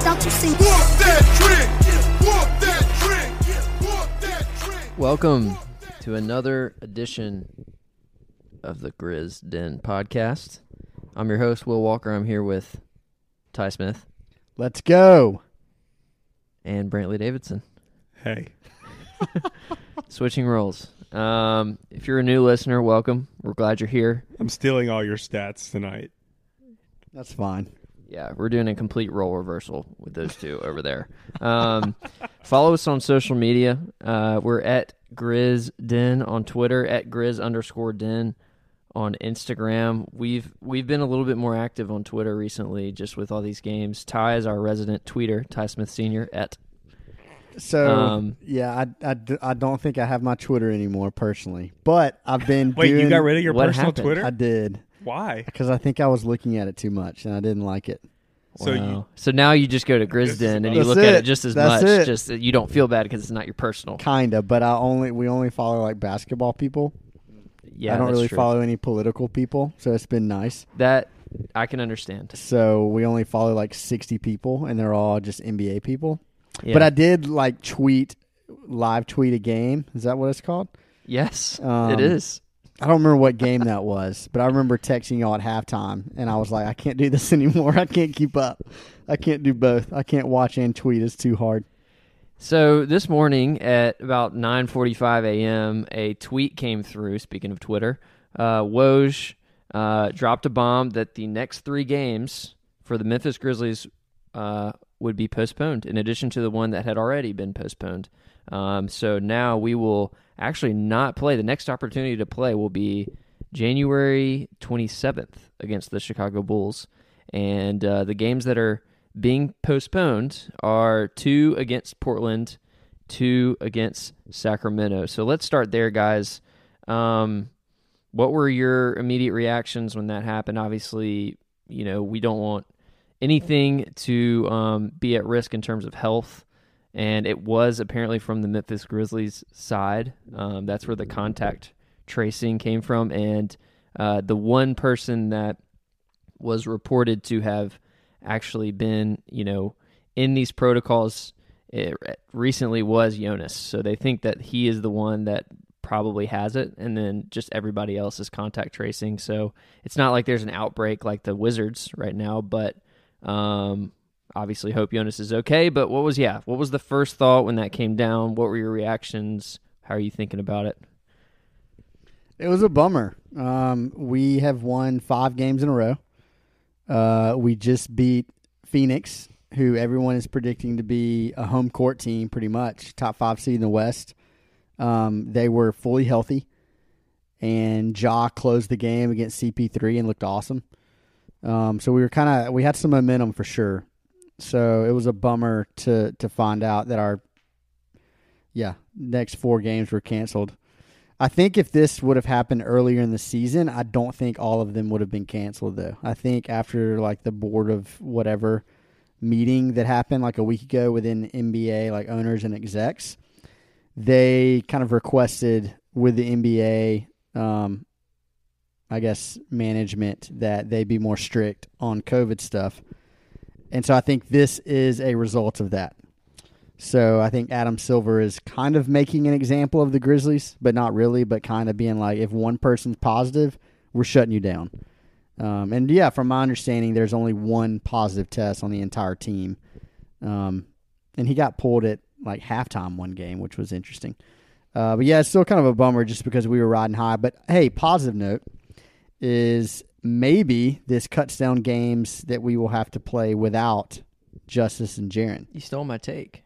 About to sing. Welcome to another edition of the Grizz Den podcast. I'm your host, Will Walker. I'm here with Ty Smith Let's go. and Brantley Davidson. Hey. Switching roles. Um, if you're a new listener, welcome. We're glad you're here. I'm stealing all your stats tonight. That's fine. Yeah, we're doing a complete role reversal with those two over there. Um, follow us on social media. Uh, we're at Grizz Den on Twitter, at Grizz underscore Den on Instagram. We've we've been a little bit more active on Twitter recently, just with all these games. Ty is our resident tweeter, Ty Smith Senior at So Um, yeah, I don't think I have my Twitter anymore personally, but I've been Wait, doing, you got rid of your What personal happened? Twitter? I did Why? because I think I was looking at it too much and I didn't like it. So you, so now you just go to Grizz This is Den and you That's look at it. it just as That's much, it. just you don't feel bad because it's not your personal. Kinda, but I only we only follow like basketball people. Yeah, I don't that's really true. follow any political people, so it's been nice. that. I can understand. So we only follow like sixty people, and they're all just NBA people. Yeah. But I did like tweet, live tweet a game. Is that what it's called? yes, Um, it is. I don't remember what game that was, but I remember texting y'all at halftime, and I was like, I can't do this anymore. I can't keep up. I can't do both. I can't watch and tweet. It's too hard. So this morning at about 9:45 a.m., a tweet came through. Speaking of Twitter, uh, Woj uh, dropped a bomb that the next three games for the Memphis Grizzlies uh, would be postponed, in addition to the one that had already been postponed. Um, so now we will actually not play. The next opportunity to play will be January 27th against the Chicago Bulls, and uh, the games that are being postponed are two against Portland, two against Sacramento. So let's start there, guys. Um, what were your immediate reactions when that happened? Obviously, you know we don't want anything to um, be at risk in terms of health, and it was apparently from the Memphis Grizzlies side. Um, that's where the contact tracing came from, and uh, the one person that was reported to have actually been, you know, in these protocols it recently was Jonas. So they think that he is the one that probably has it, and then just everybody else is contact tracing. So it's not like there's an outbreak like the Wizards right now, but um, obviously hope Jonas is okay. But what was, yeah, what was the first thought when that came down? What were your reactions? How are you thinking about it? It was a bummer. Um, we have won five games in a row. Uh, we just beat Phoenix, who everyone is predicting to be a home court team, pretty much top five seed in the West. Um, they were fully healthy, and Ja closed the game against CP3 and looked awesome. Um, so we were kind of we had some momentum for sure. So it was a bummer to to find out that our yeah next four games were canceled. I think if this would have happened earlier in the season, I don't think all of them would have been canceled though. I think after like the board of whatever meeting that happened like a week ago within NBA like owners and execs, they kind of requested with the NBA um I guess management that they be more strict on COVID stuff. And so I think this is a result of that. So I think Adam Silver is kind of making an example of the Grizzlies, but not really, but kind of being like, if one person's positive, we're shutting you down. Um, and yeah, from my understanding, there's only one positive test on the entire team. Um, and he got pulled at like halftime one game, which was interesting. Uh, but yeah, it's still kind of a bummer just because we were riding high. But hey, positive note is maybe this cuts down games that we will have to play without Justice and Jaren. You stole my take.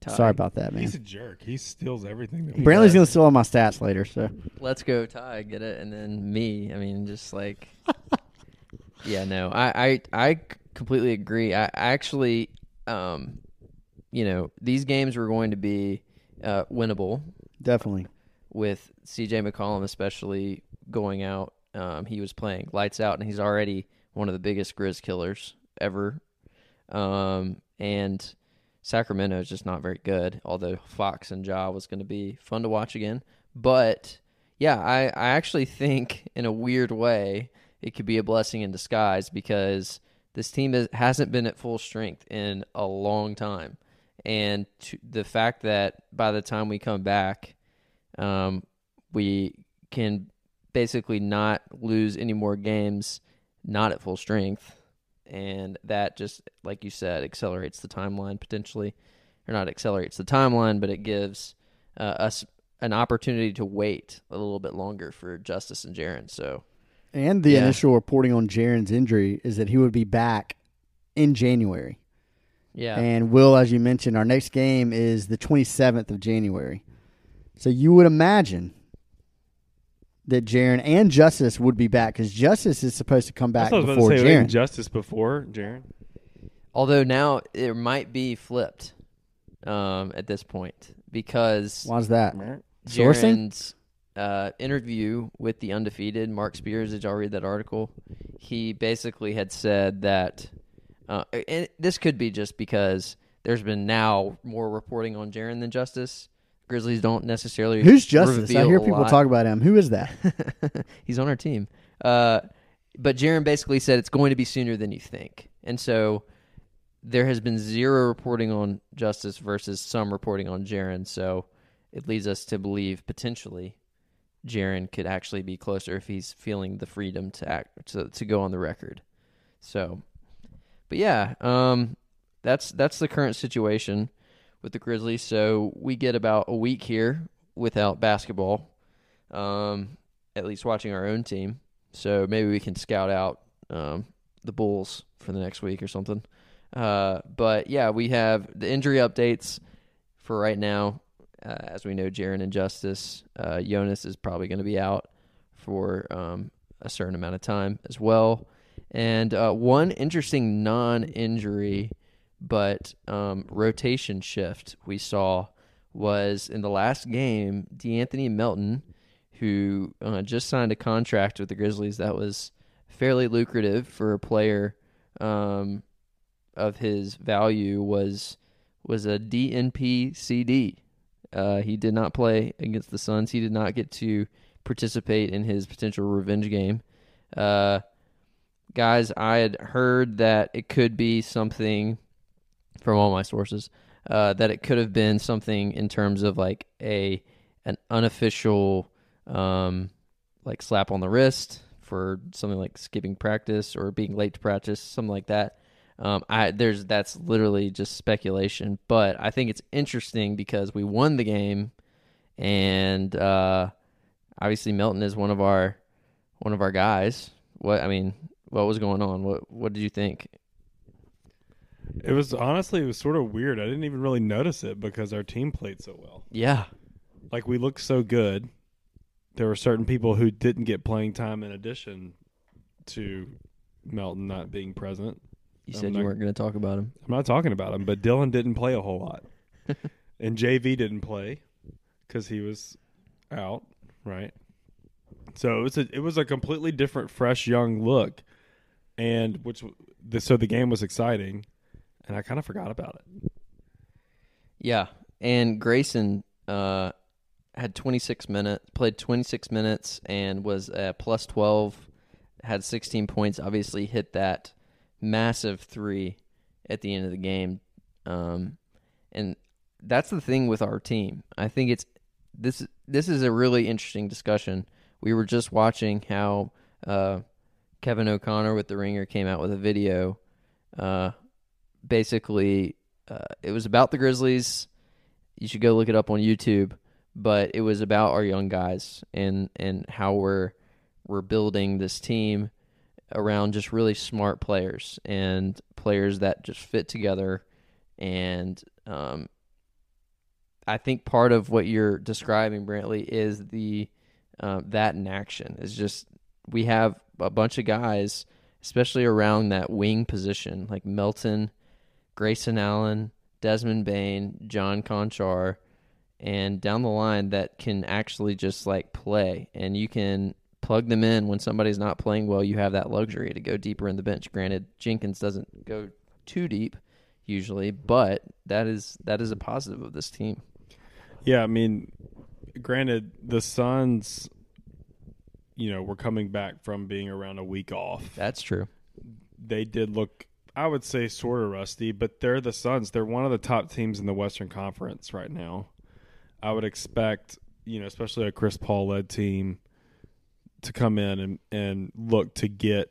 Ty. Sorry about that, man. He's a jerk. He steals everything. That we Brantley's does. gonna steal all my stats later, so let's go Ty, get it, and then me. I mean, just like, yeah, no, I, I, I completely agree. I, I actually, um, you know, these games were going to be uh, winnable definitely. with C.J. McCollum, especially going out. Um, he was playing lights out, and he's already one of the biggest Grizz killers ever. Um, and Sacramento is just not very good. Although Fox and Ja was going to be fun to watch again, but yeah, I I actually think in a weird way it could be a blessing in disguise because this team is, hasn't been at full strength in a long time, and to, the fact that by the time we come back, um, we can basically not lose any more games not at full strength and that just like you said accelerates the timeline potentially or not accelerates the timeline but it gives uh, us an opportunity to wait a little bit longer for justice and Jaren. so And the Yeah. initial reporting on Jaren's injury is that he would be back in January. yeah And Will, as you mentioned, our next game is the 27th of January. So you would imagine that Jaren and Justice would be back because Justice is supposed to come back I was before about to say. Jaren. Jaren. Justice before Jaren. although now it might be flipped um, at this point because Why's that? Sourcing? Jaren's uh, interview with the undefeated Marc Spears. Did y'all read that article? He basically had said that, uh, and this could be just because there's been now more reporting on Jaren than Justice. Grizzlies don't necessarily. Who's Justice? I hear people lot. talk about him. Who is that? He's on our team. Uh, but Jaren basically said it's going to be sooner than you think. And so there has been zero reporting on Justice versus some reporting on Jaren. So it leads us to believe potentially Jaren could actually be closer if he's feeling the freedom to act to, to go on the record. So, but yeah, um, that's that's the current situation with the Grizzlies. So we get about a week here without basketball um, at least watching our own team. So maybe we can scout out um, the Bulls for the next week or something. Uh, but yeah, we have the injury updates for right now. Uh, as we know, Jaren and Justice, uh, Jonas is probably going to be out for um, a certain amount of time as well. And uh, one interesting non-injury, but um, rotation shift we saw was in the last game. D'Anthony Melton, who uh, just signed a contract with the Grizzlies that was fairly lucrative for a player um, of his value, was was a DNP CD. Uh, he did not play against the Suns. He did not get to participate in his potential revenge game. Uh, guys, I had heard that it could be something from all my sources uh, that it could have been something in terms of like a an unofficial um, like slap on the wrist for something like skipping practice or being late to practice, something like that. Um, I there's that's literally just speculation, but I think it's interesting because we won the game, and uh, obviously Melton is one of our one of our guys. What I mean, what was going on? What what did you think? It was honestly it was sort of weird. I didn't even really notice it because our team played so well. Yeah, Like we looked so good. There were certain people who didn't get playing time in addition to Melton not being present. you I'm said not- you weren't going to talk about him. I'm not talking about him, but Dylan didn't play a whole lot, and JV didn't play because he was out, right? So it was a it was a completely different, fresh, young look, and which the, so the game was exciting, and I kind of forgot about it. Yeah, and Grayson uh, had 26 minutes, played 26 minutes, and was plus 12, had 16 points. Obviously, hit that massive three at the end of the game, um, and that's the thing with our team. I think it's this. This is a really interesting discussion. We were just watching how uh, Kevin O'Connor with the Ringer came out with a video. Uh, basically, uh, it was about the Grizzlies. You should go look it up on YouTube. But it was about our young guys and and how we're we're building this team around just really smart players and players that just fit together. And um, I think part of what you're describing, Brantley, is the uh, that in action. Is just we have a bunch of guys, especially around that wing position, like Melton, Grayson Allen, Desmond Bane, John Konchar, and down the line that can actually just like play, and you can plug them in when somebody's not playing well. You have that luxury to go deeper in the bench. Granted, Jenkins doesn't go too deep. usually, but that is that is a positive of this team. Yeah, I mean, granted, the Suns, you know, were coming back from being around a week off. That's true. They did look, I would say, sort of rusty, but they're the Suns. They're one of the top teams in the Western Conference right now. I would expect, you know, especially a Chris Paul led team to come in and, and look to get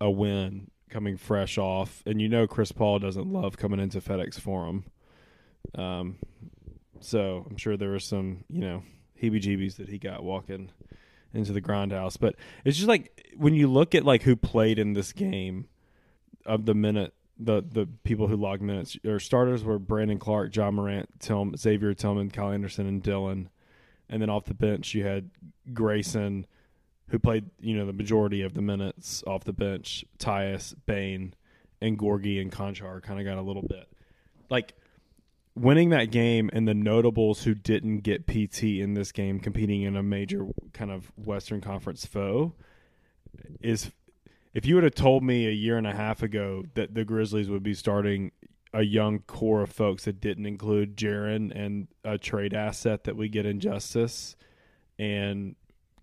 a win coming fresh off. And you know, Chris Paul doesn't love coming into FedEx Forum. Um, so I'm sure there were some, you know, heebie jeebies that he got walking into the grindhouse. But it's just like when you look at like who played in this game of the minute the the people who logged minutes or starters were Brandon Clarke, Ja Morant, Till, Xavier Tillman, Kyle Anderson, and Dylan. And then off the bench you had Grayson, who played, you know, the majority of the minutes off the bench, Tyus, Bane, and Gorgui and Konchar kind of got a little bit. Like winning that game and the notables who didn't get PT in this game competing in a major kind of Western Conference foe is if you would have told me a year and a half ago that the Grizzlies would be starting a young core of folks that didn't include Jaren and a trade asset that we get in Justice and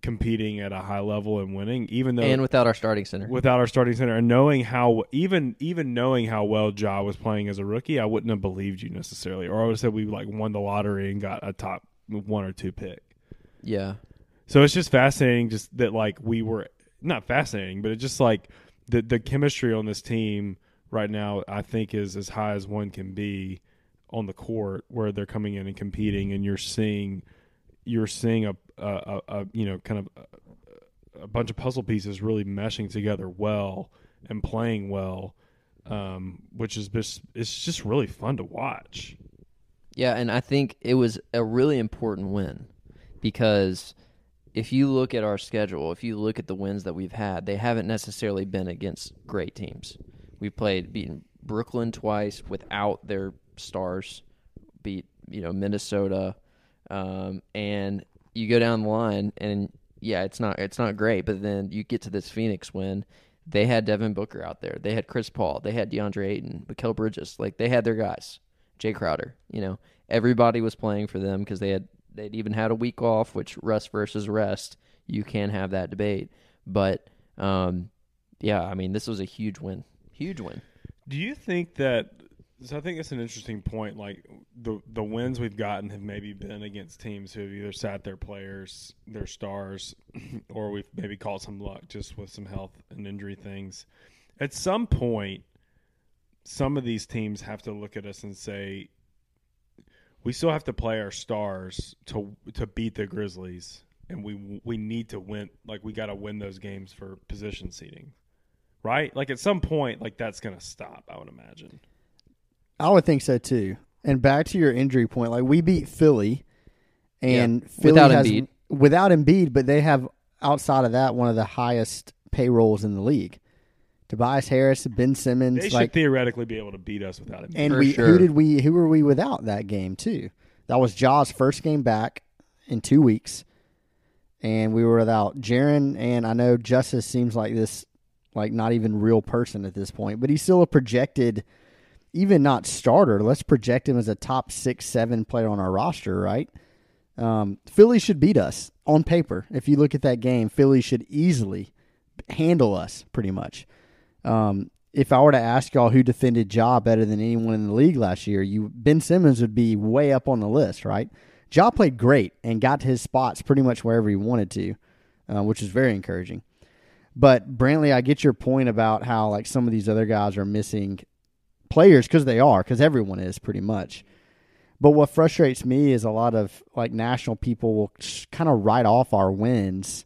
competing at a high level and winning, even though and without our starting center. without our starting center and knowing how even even knowing how well Ja was playing as a rookie, I wouldn't have believed you necessarily, or I would have said we like won the lottery and got a top one or two pick. yeah, So it's just fascinating, just that like we were not fascinating, but it's just like the the chemistry on this team right now. I think is as high as one can be on the court, where they're coming in and competing, and you're seeing you're seeing a a, a, you know kind of a, a bunch of puzzle pieces really meshing together well and playing well, um, which is just it's just really fun to watch. yeah, and I think it was a really important win because if you look at our schedule, if you look at the wins that we've had, they haven't necessarily been against great teams. We've played beaten Brooklyn twice without their stars, beat you know Minnesota, um, and you go down the line and yeah, it's not it's not great, but then you get to this Phoenix win. They had Devin Booker out there. They had Chris Paul. They had DeAndre Ayton, Mikal Bridges. Like they had their guys. Jae Crowder. You know, everybody was playing for them because they had they'd even had a week off, which rest versus rest. You can have that debate, but um, yeah, I mean, this was a huge win. Huge win. Do you think that? So I think it's an interesting point. Like the the wins we've gotten have maybe been against teams who have either sat their players, their stars, or we've maybe caught some luck just with some health and injury things. At some point, some of these teams have to look at us and say, we still have to play our stars to to beat the Grizzlies, and we we need to win. Like we got to win those games for position seeding, right? Like at some point, like that's going to stop. I would imagine. I would think so too. And back to your injury point, like we beat Philly, and Yeah, Philly without has Embiid. without Embiid, but they have outside of that one of the highest payrolls in the league. Tobias Harris, Ben Simmons, They should like, theoretically be able to beat us without him. and we sure. who did we who were we without that game too? That was Ja's first game back in two weeks, and we were without Jaren. And I know Justice seems like this, like not even real person at this point, but he's still a projected, even not starter. Let's project him as a top six, seven player on our roster, right? Um, Philly should beat us on paper. If you look at that game, Philly should easily handle us pretty much. Um, if I were to ask y'all who defended Ja better than anyone in the league last year, you Ben Simmons would be way up on the list, right? Ja played great and got to his spots pretty much wherever he wanted to, uh, which is very encouraging. But Brantley, I get your point about how like some of these other guys are missing players because they are, because everyone is pretty much. But what frustrates me is a lot of like national people will kind of write off our wins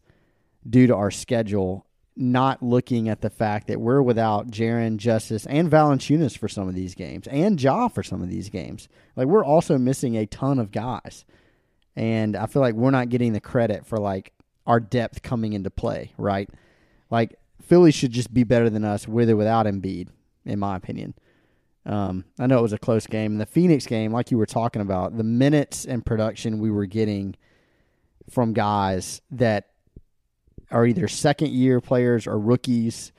due to our schedule, not looking at the fact that we're without Jaren, Justice, and Valanciunas for some of these games, and Ja for some of these games. Like we're also missing a ton of guys, and I feel like we're not getting the credit for like our depth coming into play. Right? Like Philly should just be better than us with or without Embiid, in my opinion. Um, I know it was a close game. The Phoenix game, like you were talking about, the minutes and production we were getting from guys that are either second year players or rookies.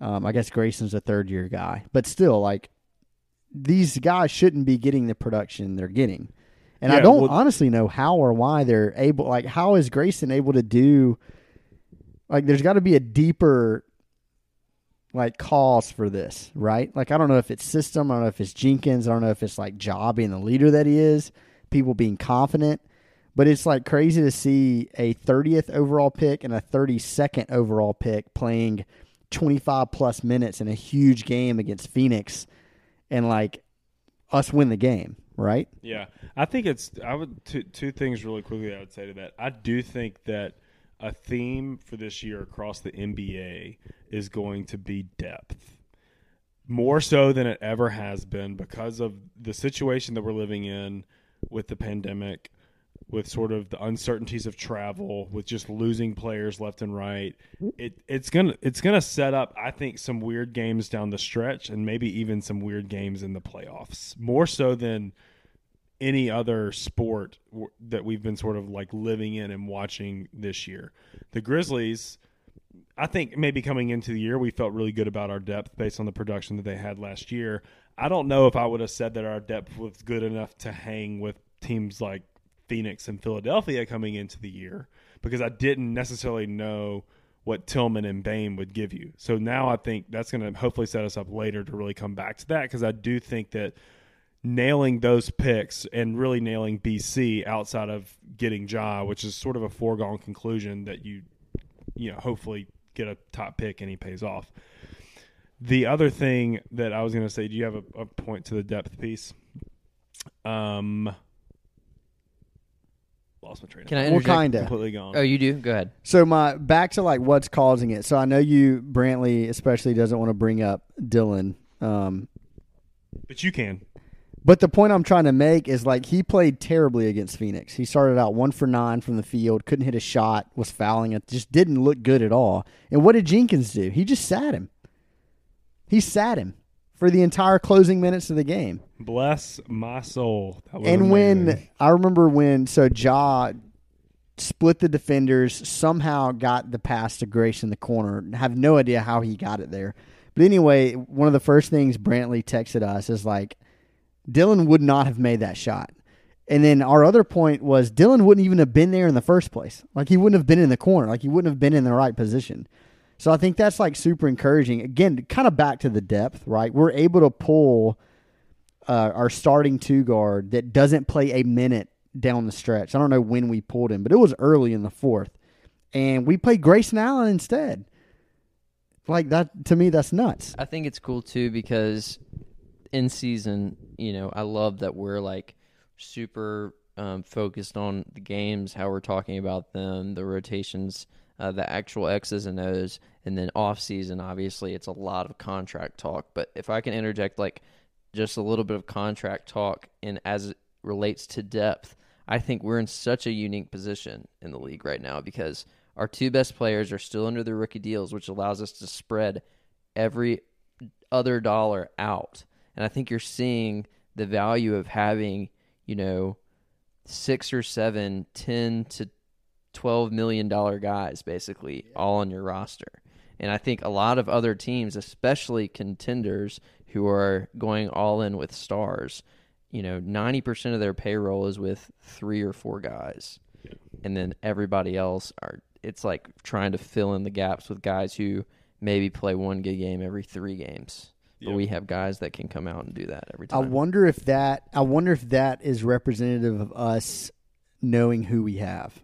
Um, I guess Grayson's a third year guy, but still, like these guys shouldn't be getting the production they're getting. And I don't well- honestly know how or why they're able like how is Grayson able to do like there's got to be a deeper like cause for this, right? Like I don't know if it's system, I don't know if it's Jenkins, I don't know if it's like Ja being the leader that he is, people being confident, but it's like crazy to see a 30th overall pick and a 32nd overall pick playing 25 plus minutes in a huge game against Phoenix and like us win the game, right? Yeah, I think it's. I would two, two things really quickly. I would say to that. I do think that a theme for this year across the NBA is going to be depth, more so than it ever has been because of the situation that we're living in with the pandemic, with sort of the uncertainties of travel, with just losing players left and right. It it's gonna it's gonna set up, I think, some weird games down the stretch, and maybe even some weird games in the playoffs, more so than any other sport that we've been sort of like living in and watching this year. The Grizzlies, I think maybe coming into the year, we felt really good about our depth based on the production that they had last year. I don't know if I would have said that our depth was good enough to hang with teams like Phoenix and Philadelphia coming into the year because I didn't necessarily know what Tillman and Bane would give you. So now I think that's going to hopefully set us up later to really come back to that because I do think that nailing those picks and really nailing BC outside of getting Ja, which is sort of a foregone conclusion that you, you know, hopefully get a top pick and he pays off. The other thing that I was going to say, do you have a, a point to the depth piece? Um, lost my train. of Can I Well, interject? kinda. completely gone. Oh, you do. Go ahead. So my back to like what's causing it. So I know you Brantley especially doesn't want to bring up Dylan. Um, but you can. but the point I'm trying to make is like he played terribly against Phoenix. He started out one for nine from the field, couldn't hit a shot, was fouling it, just didn't look good at all. And what did Jenkins do? He just sat him. He sat him for the entire closing minutes of the game. Bless my soul. That was And when amazing. I remember when so Ja split the defenders, somehow got the pass to Grace in the corner. Have no idea how he got it there. But anyway, one of the first things Brantley texted us is like Dylan would not have made that shot. And then our other point was Dylan wouldn't even have been there in the first place. Like he wouldn't have been in the corner. Like he wouldn't have been in the right position. So I think that's like super encouraging. Again, kind of back to the depth, right? We're able to pull uh, our starting two guard that doesn't play a minute down the stretch. I don't know when we pulled him, but it was early in the fourth, and we played Grayson Allen instead. Like that to me, that's nuts. I think it's cool too because in season, you know, I love that we're like super um, focused on the games, how we're talking about them, the rotations, uh, the actual X's and O's, and then off season. Obviously, it's a lot of contract talk. But if I can interject, like just a little bit of contract talk, and as it relates to depth, I think we're in such a unique position in the league right now because our two best players are still under their rookie deals, which allows us to spread every other dollar out. And I think you're seeing the value of having, you know, six or seven, ten to twelve million dollar guys basically all on your roster. And I think a lot of other teams, especially contenders who are going all in with stars, you know, ninety percent of their payroll is with three or four guys. And then everybody else are it's like trying to fill in the gaps with guys who maybe play one good game every three games. But Yeah. we have guys that can come out and do that every time. I time. wonder if that. I wonder if that is representative of us knowing who we have.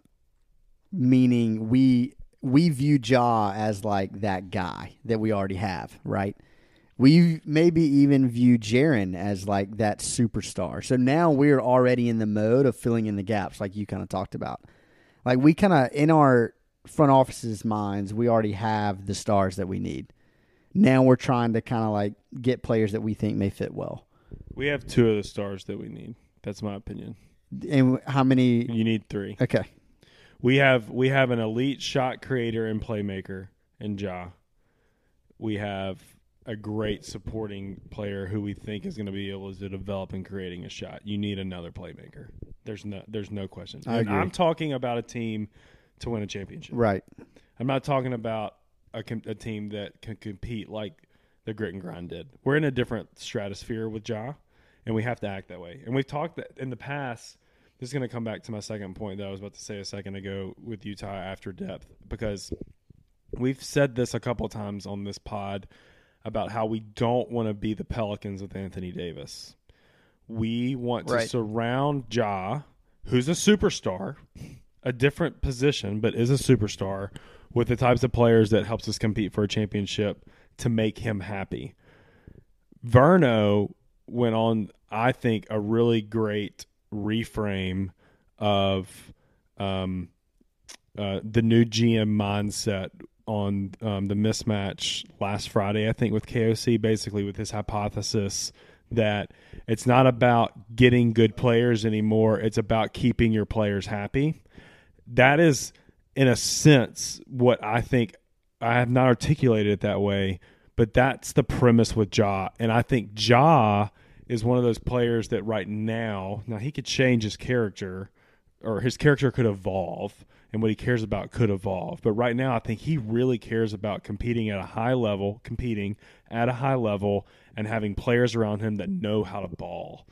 Meaning we we view Ja as like that guy that we already have, right? We maybe even view Jaren as like that superstar. So now we're already in the mode of filling in the gaps, like you kind of talked about. Like we kind of in our front office's minds, we already have the stars that we need. Now we're trying to kind of like get players that we think may fit well. we have two of the stars that we need. That's my opinion. And how many? You need three. Okay, We have we have an elite shot creator and playmaker in Ja. We have a great supporting player who we think is going to be able to develop and creating a shot. You need another playmaker. There's no there's no question. I And agree. I'm talking about a team to win a championship. right. I'm not talking about a, a team that can compete like the grit and grind did. We're in a different stratosphere with Ja. and we have to act that way. And we've talked that in the past. This is going to come back to my second point that I was about to say a second ago with Utah after depth because we've said this a couple times on this pod about how we don't want to be the Pelicans with Anthony Davis. We want to surround Ja, who's a superstar, a different position, but is a superstar, with the types of players that helps us compete for a championship to make him happy. Verno went on, I think, a really great reframe of um, uh, the new GM mindset on um, the mismatch last Friday, I think, with KOC, basically with his hypothesis that it's not about getting good players anymore, it's about keeping your players happy. That is, in a sense, what I think I have not articulated it that way, but that's the premise with Ja. And I think Ja is one of those players that right now, now he could change his character or his character could evolve and what he cares about could evolve. But right now, I think he really cares about competing at a high level, competing at a high level, and having players around him that know how to ball.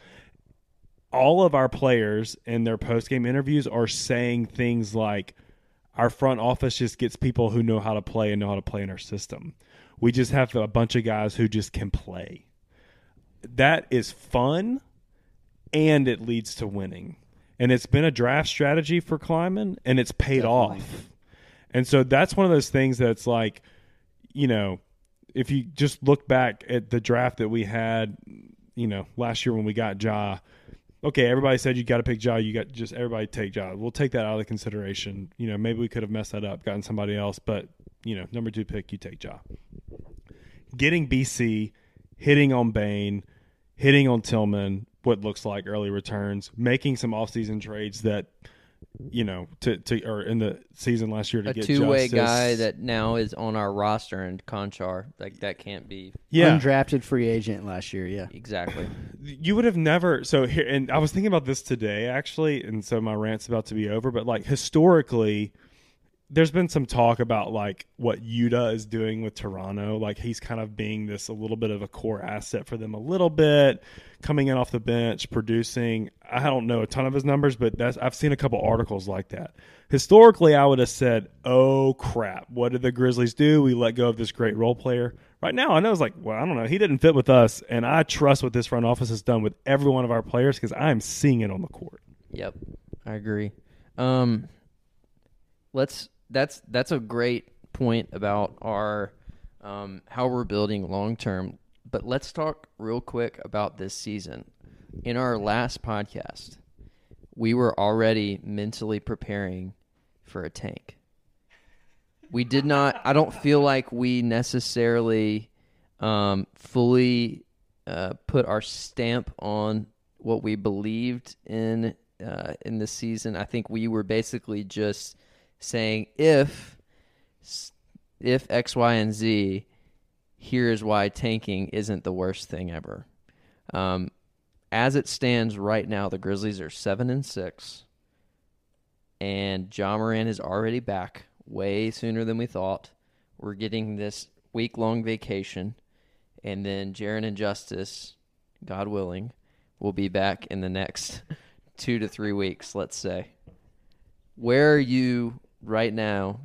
All of our players in their post game interviews are saying things like, our front office just gets people who know how to play and know how to play in our system. We just have a bunch of guys who just can play. That is fun and it leads to winning. And it's been a draft strategy for Kleiman and it's paid Definitely. off. And so that's one of those things that's like, you know, if you just look back at the draft that we had, you know, last year when we got Ja, okay, everybody said you got to pick Ja. You got just everybody take Ja. We'll take that out of the consideration. You know, maybe we could have messed that up, gotten somebody else, but you know, number two pick, you take Ja. Getting BC, hitting on Bane, hitting on Tillman, what looks like early returns, making some offseason trades that, you know, to to or in the season last year to a get two-way guy that now is on our roster and Konchar like that can't be yeah Undrafted free agent last year, yeah. exactly. you would have never so here and i was thinking about this today actually and so my rant's about to be over but like historically there's been some talk about like what Yuta is doing with Toronto. Like he's kind of being this a little bit of a core asset for them a little bit, coming in off the bench, producing. I don't know a ton of his numbers, but that's I've seen a couple articles like that. Historically, I would have said, "Oh crap, what did the Grizzlies do? We let go of this great role player." Right now, I know it's like, well, I don't know. He didn't fit with us, and I trust what this front office has done with every one of our players because I'm seeing it on the court. Yep, I agree. Um, let's that's that's a great point about our um, how we're building long term. But let's talk real quick about this season. In our last podcast, we were already mentally preparing for a tank. We did not. I don't feel like we necessarily um, fully uh, put our stamp on what we believed in uh, in this season. I think we were basically just saying if if X, Y, and Z, here's why tanking isn't the worst thing ever. Um, as it stands right now, the Grizzlies are seven and six, and Ja Morant is already back way sooner than we thought. We're getting this week long vacation, and then Jaren and Justice, God willing, will be back in the next two to three weeks, let's say. Where are you right now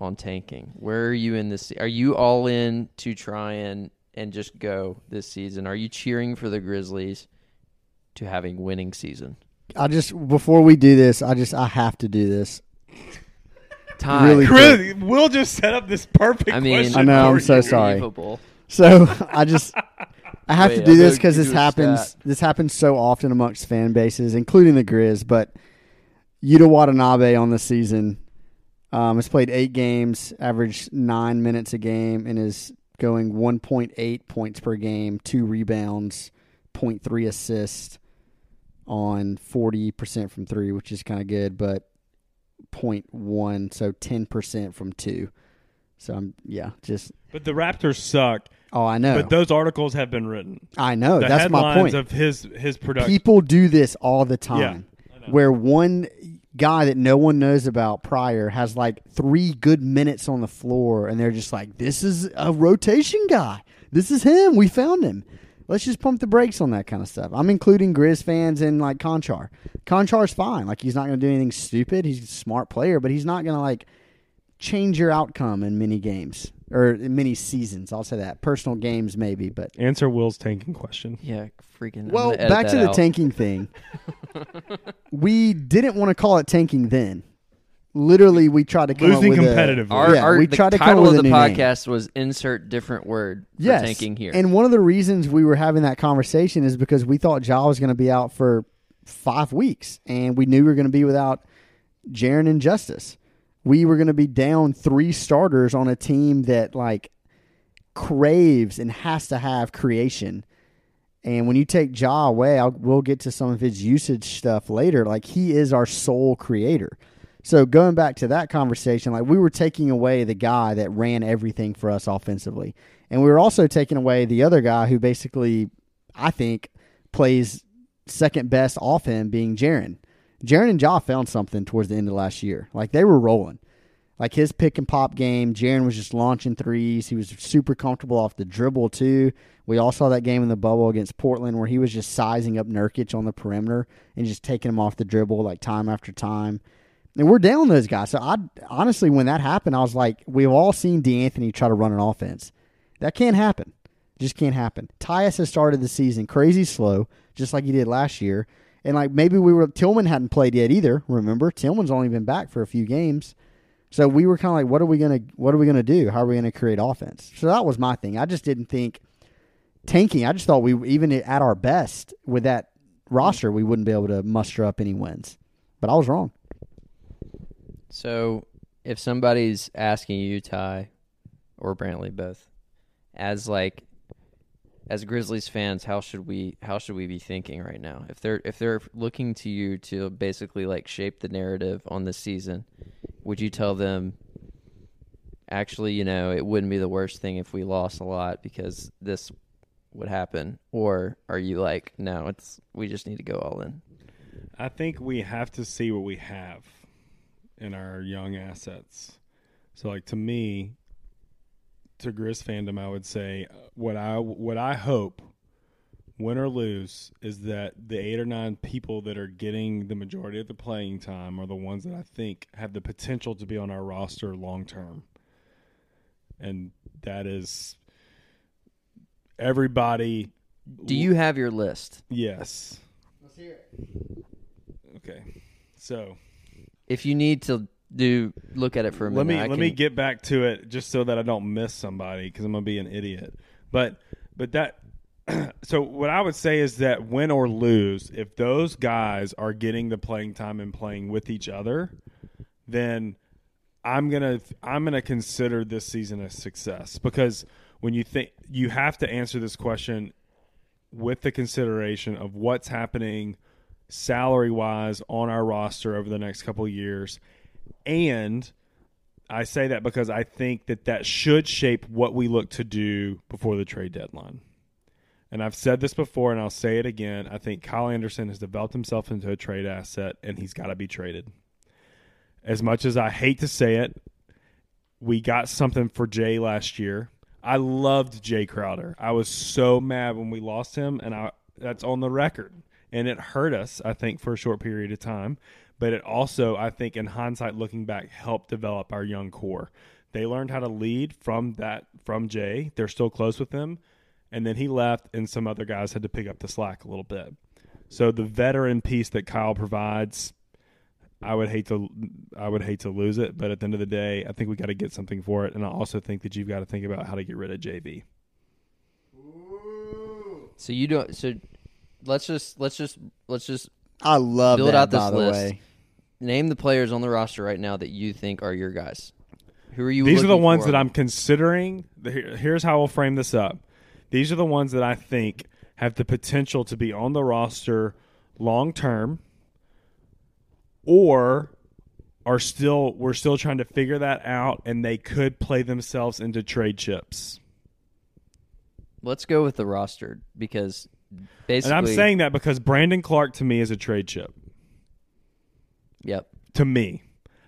on tanking? Where are you in this? Are you all in to try and and just go this season? Are you cheering for the Grizzlies to having winning season? I just before we do this, I just I have to do this. Ty, Really Chris, we'll just set up this perfect. I mean, question I know, for I'm so you. sorry. So I just I have Wait, to I'm do this because give this happens. This happens so often amongst fan bases, including the Grizz. But Yuta Watanabe on the season um, has played eight games, averaged nine minutes a game, and is going 1.8 points per game, two rebounds, 0.3 assists on 40% from three, which is kind of good, but 0.1, so 10% from two. So I'm yeah, just But the Raptors suck. oh I know, But those articles have been written. I know the that's my point. of his his production. People do this all the time. Know. Where one guy that no one knows about prior has like three good minutes on the floor, and they're just like, "This is a rotation guy. This is him. We found him." let's just pump the brakes on that kind of stuff. I'm including Grizz fans and like Konchar. Konchar's fine. Like he's not going to do anything stupid. He's a smart player, but he's not going to like change your outcome in many games or many seasons. I'll say that. Personal games maybe, but Answer Will's tanking question. Yeah, freaking. Well, back to that the out. tanking thing. we didn't want to call it tanking then. Literally, we tried to come Losing up with a- competitively. Our, Yeah, our, we tried to come title up with the a new name. podcast was insert different word for yes. tanking here. And one of the reasons we were having that conversation is because we thought Ja was going to be out for five weeks, and we knew we were going to be without Jaren and Justice. We were going to be down three starters on a team that like craves and has to have creation. And when you take Ja away, I'll, we'll get to some of his usage stuff later. Like he is our sole creator. So going back to that conversation, like we were taking away the guy that ran everything for us offensively, and we were also taking away the other guy who basically, I think, plays second best off him, being Jaren. Jaren and Ja found something towards the end of last year. Like they were rolling. Like his pick and pop game, Jaren was just launching threes. He was super comfortable off the dribble too. We all saw that game in the bubble against Portland where he was just sizing up Nurkic on the perimeter and just taking him off the dribble like time after time. And we're down those guys. So I honestly, when that happened, I was like, we've all seen D'Anthony try to run an offense. That can't happen. Just can't happen. Tyus has started the season crazy slow, just like he did last year. And like maybe we were Tillman hadn't played yet either. Remember, Tillman's only been back for a few games. So we were kind of like, what are we gonna what are we gonna do? How are we gonna create offense? So that was my thing. I just didn't think tanking. I just thought we even at our best with that roster, we wouldn't be able to muster up any wins. But I was wrong. So, if somebody's asking you, Ty, or Brantley, both, as like, as Grizzlies fans, how should we how should we be thinking right now? If they're if they're looking to you to basically like shape the narrative on this season, would you tell them? Actually, you know, it wouldn't be the worst thing if we lost a lot because this would happen. Or are you like, no, it's we just need to go all in? I think we have to see what we have in our young assets. So, like to me, to Grizz fandom, I would say uh, what I what I hope, win or lose, is that the eight or nine people that are getting the majority of the playing time are the ones that I think have the potential to be on our roster long term, and that is everybody. Do you have your list? Yes. Let's hear it. Okay, so if you need to do look at it for a let minute, me I let can- me get back to it just so that I don't miss somebody because I'm gonna be an idiot. But but that so what I would say is that win or lose, if those guys are getting the playing time and playing with each other, then I'm gonna I'm gonna consider this season a success because when you think you have to answer this question with the consideration of what's happening salary wise on our roster over the next couple of years and I say that because I think that that should shape what we look to do before the trade deadline. And I've said this before and I'll say it again. I think Kyle Anderson has developed himself into a trade asset and he's got to be traded. As much as I hate to say it, we got something for Jae last year. I loved Jae Crowder. I was so mad when we lost him and I that's on the record. And it hurt us, I think, for a short period of time but it also, I think, in hindsight, looking back, helped develop our young core. They learned how to lead from that from Jae. They're still close with him, and then he left, and some other guys had to pick up the slack a little bit. So the veteran piece that Kyle provides, I would hate to, I would hate to lose it. But at the end of the day, I think we got to get something for it, and I also think that you've got to think about how to get rid of JV. So you don't. So let's just let's just let's just I love Build that. out this by the list. way, name the players on the roster right now that you think are your guys. Who are you? These are the ones for? that I'm considering. Here's how I'll frame this up. These are the ones that I think have the potential to be on the roster long term, or are still we're still trying to figure that out, and they could play themselves into trade chips. Let's go with the roster because basically, And I'm saying that because Brandon Clarke to me is a trade chip. Yep. to me.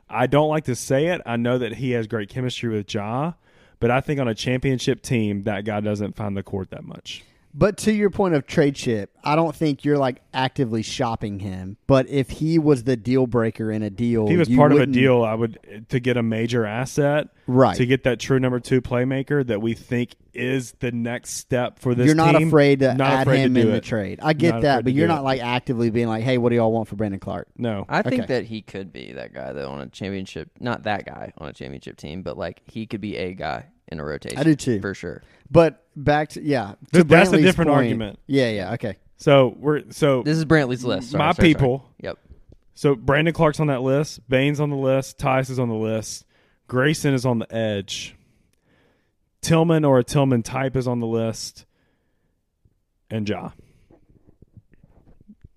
I don't like to say it. I know that he has great chemistry with Ja, but I think on a championship team, that guy doesn't find the court that much. But to your point of trade ship, I don't think you're like actively shopping him. But if he was the deal breaker in a deal, If he was you part of a deal, I would eh, to get a major asset, right? To get that true number two playmaker that we think is the next step for this. you're not team, afraid to not add afraid to him do in the trade. I get Not that, but you're not it. like actively being like, "Hey, what do y'all want for Brandon Clarke?" No, I think Okay. that he could be that guy that on a championship. Not that guy on a championship team, but like he could be a guy in a rotation. I do too. for sure. But back to yeah, to Th- that's a different point- argument. Yeah, yeah, okay. So we're so This is Brantley's list. Sorry, my sorry, sorry. people. Yep. So Brandon Clarke's on that list. Bane's on the list. Tyus is on the list. Grayson is on the edge. Tillman or a Tillman type is on the list. And Ja.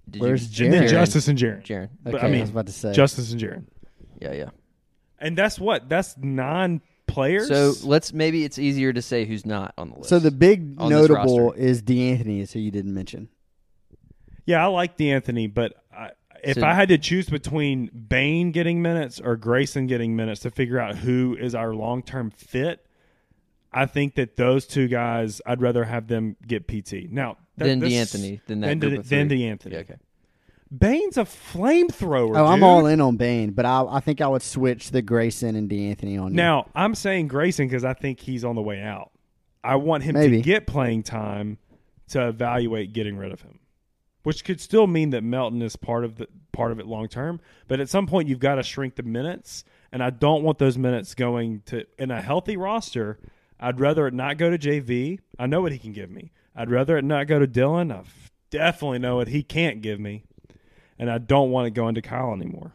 Did Where's you, And then Jaren. Justise and Jaren. Jaren. Okay, But, I mean, I was about to say. Justise and Jaren. Yeah, yeah. And that's what? That's nine players? So let's maybe it's easier to say who's not on the list. so the big on this notable roster. is D'Anthony, is who you didn't mention. yeah, I like D'Anthony, but I, if So- I had to choose between Bane getting minutes or Grayson getting minutes to figure out who is our long term fit, I think that those two guys, I'd rather have them get PT. Now, that, then this- D'Anthony, then that then, group De- of then three. D'Anthony. Yeah, okay. Bane's a flamethrower. Oh, I'm dude. all in on Bane, but I, I think I would switch the Grayson and D'Anthony on. Now, I'm saying Grayson because I think he's on the way out. I want him Maybe. to get playing time to evaluate getting rid of him, which could still mean that Melton is part of the part of it long term. But at some point, you've got to shrink the minutes, and I don't want those minutes going to in a healthy roster. I'd rather it not go to JV. I know what he can give me. I'd rather it not go to Dillon. I definitely know what he can't give me, and I don't want to go into Kyle anymore.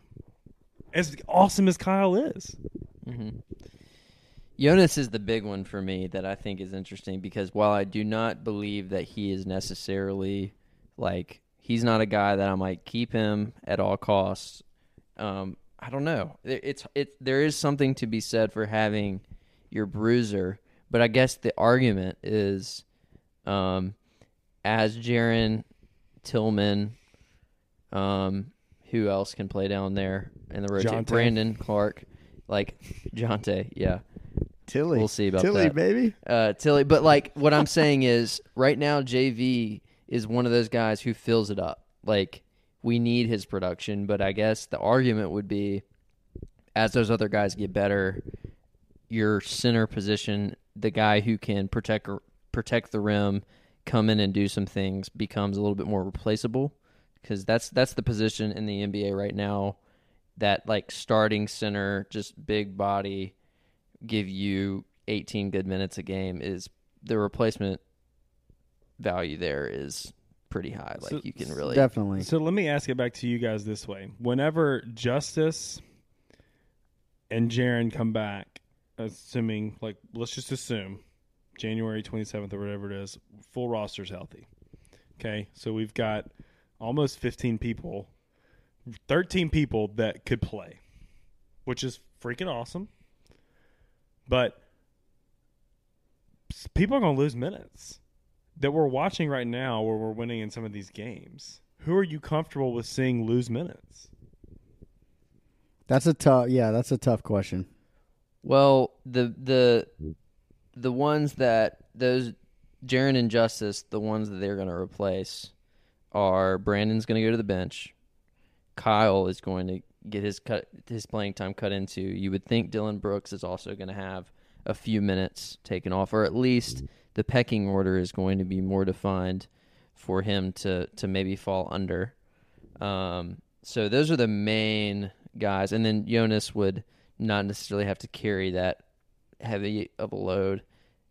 As awesome as Kyle is, Jonas is the big one for me that I think is interesting because while I do not believe that he is necessarily like he's not a guy that I might keep him at all costs. Um, I don't know. It's it. There is something to be said for having your bruiser, but I guess the argument is, um, as Jaren Tillman, um, who else can play down there in the rotation? Jontay. Brandon Clarke, like Jontay, yeah. Tilly. We'll see about Tilly, that. baby. uh, Tilly. But like what I'm saying is, right now JV is one of those guys who fills it up. Like we need his production, but I guess the argument would be, as those other guys get better, your center position, the guy who can protect protect the rim, come in and do some things, becomes a little bit more replaceable. Because that's that's the position in the NBA right now that like starting center, just big body, give you 18 good minutes a game is the replacement value there is pretty high. Like So- you can really Definitely. So let me ask it back to you guys this way: Whenever Justise and Jaren come back, assuming like let's just assume January twenty seventh or whatever it is, full roster's healthy. Okay, so we've got almost fifteen people, thirteen people that could play, which is freaking awesome. But people are going to lose minutes that we're watching right now where we're winning in some of these games. Who are you comfortable with seeing lose minutes? That's a tough. Yeah, that's a tough question. Well, the the the ones that those Jaren and Justise, the ones that they're going to replace are Brandon's going to go to the bench. Kyle is going to get his cut his playing time cut into. You would think Dillon Brooks is also going to have a few minutes taken off, or at least the pecking order is going to be more defined for him to to maybe fall under. Um, so those are the main guys, and then Jonas would not necessarily have to carry that heavy of a load.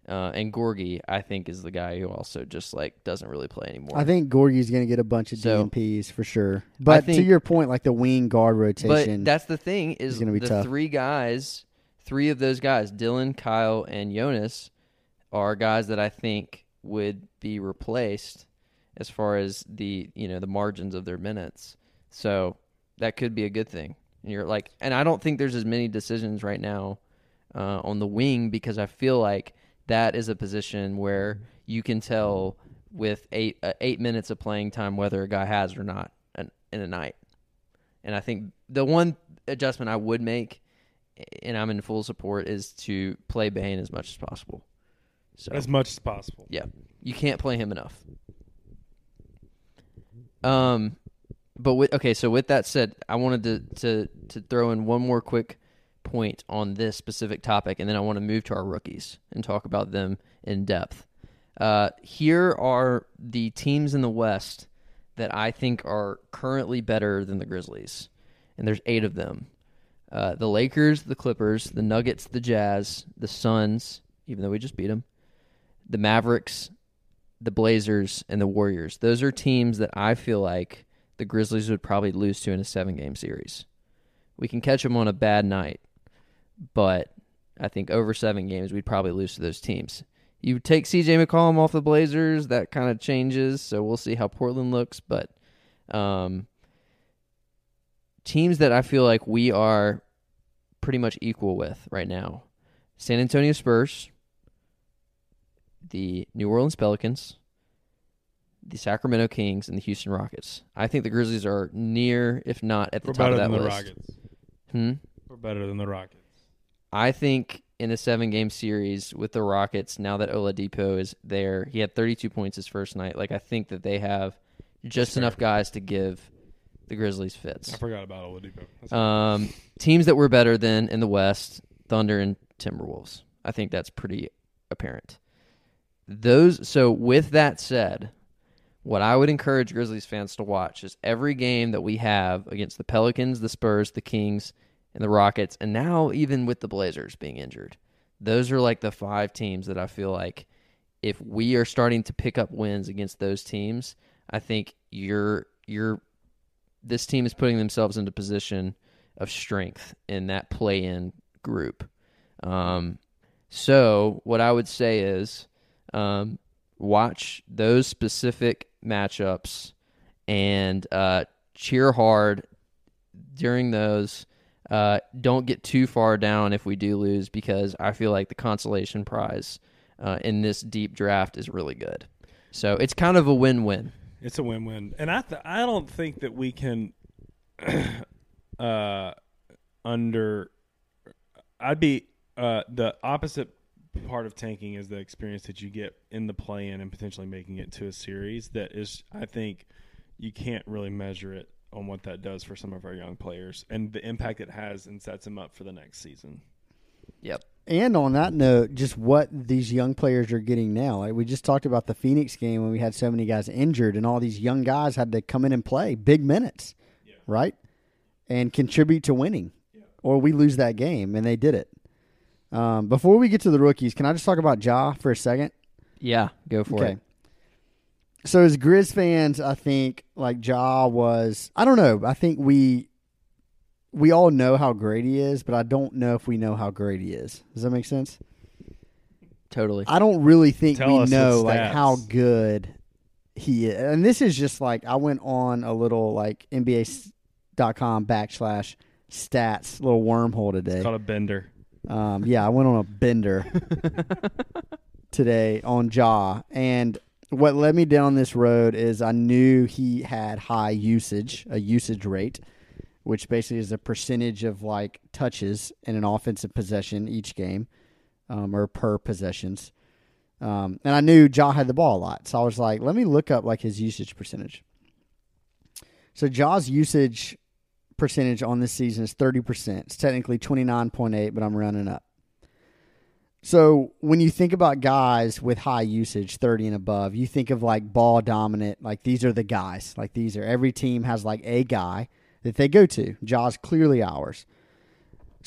Uh, and Gorgui, I think, is the guy who also just like doesn't really play anymore. I think Gorgui's going to get a bunch of So- DNPs for sure. But to your point, like the wing guard rotation, But that's the thing is gonna be the tough. three guys, three of those guys, Dillon, Kyle, and Jonas, are guys that I think would be replaced as far as the you know the margins of their minutes. So that could be a good thing. And you're like, and I don't think there's as many decisions right now uh, on the wing because I feel like that is a position where you can tell with eight uh, eight minutes of playing time whether a guy has or not in, in a night. And I think the one adjustment I would make, and I'm in full support, is to play Bane as much as possible. So As much as possible. yeah, You can't play him enough. Um, but with okay, so with that said, I wanted to to to throw in one more quick point on this specific topic, and then I want to move to our rookies and talk about them in depth. Uh, here are the teams in the West that I think are currently better than the Grizzlies, and there's eight of them. Uh, the Lakers, the Clippers, the Nuggets, the Jazz, the Suns, even though we just beat them, the Mavericks, the Blazers, and the Warriors. Those are teams that I feel like the Grizzlies would probably lose to in a seven game series. We can catch them on a bad night, but I think over seven games, we'd probably lose to those teams. You take CJ McCollum off the Blazers, that kind of changes. So we'll see how Portland looks. But um, teams that I feel like we are pretty much equal with right now San Antonio Spurs, the New Orleans Pelicans, the Sacramento Kings, and the Houston Rockets. I think the Grizzlies are near, if not at the We're top of that than the list. Rockets. Hmm? We're better than the Rockets. I think in a seven game series with the Rockets, now that Oladipo is there, he had 32 points his first night. Like, I think that they have just enough guys to give the Grizzlies fits. I forgot about Oladipo. That's Um, teams that were better than in the West, Thunder and Timberwolves. I think that's pretty apparent. Those so with that said, what I would encourage Grizzlies fans to watch is every game that we have against the Pelicans, the Spurs, the Kings, and the Rockets, and now even with the Blazers being injured. Those are like the five teams that I feel like if we are starting to pick up wins against those teams, I think you're you're this team is putting themselves into position of strength in that play-in group. Um, so what I would say is um, watch those specific matchups and uh, cheer hard during those. Uh, don't get too far down if we do lose because I feel like the consolation prize uh, in this deep draft is really good. So it's kind of a win-win. It's a win-win, and I th- I don't think that we can uh under. I'd be uh the opposite part of tanking is the experience that you get in the play-in and potentially making it to a series. That is, I think, you can't really measure it on what that does for some of our young players and the impact it has and sets them up for the next season. Yep. And on that note, just what these young players are getting now. Like we just talked about the Phoenix game when we had so many guys injured, and all these young guys had to come in and play big minutes, right, and contribute to winning, or we lose that game, and they did it. Um, before we get to the rookies, can I just talk about Ja for a second? Yeah, go for Okay. it. So as Grizz fans, I think like Ja was I don't know, I think we we all know how great he is, but I don't know if we know how great he is. Does that make sense? Totally. I don't really think Tell we know like how good he is. And this is just like I went on a little like NBA.com backslash stats little wormhole today. It's called a bender. Um, yeah, I went on a bender today on Ja, and what led me down this road is I knew he had high usage, a usage rate, which basically is a percentage of like touches in an offensive possession each game, um, or per possessions. Um, and I knew Ja had the ball a lot, so I was like, let me look up like his usage percentage. So Ja's usage percentage on this season is 30%. It's technically 29.8, but I'm rounding up. So when you think about guys with high usage, 30 and above, you think of like ball dominant, like these are the guys. Like these are every team has like a guy that they go to. Ja's clearly ours.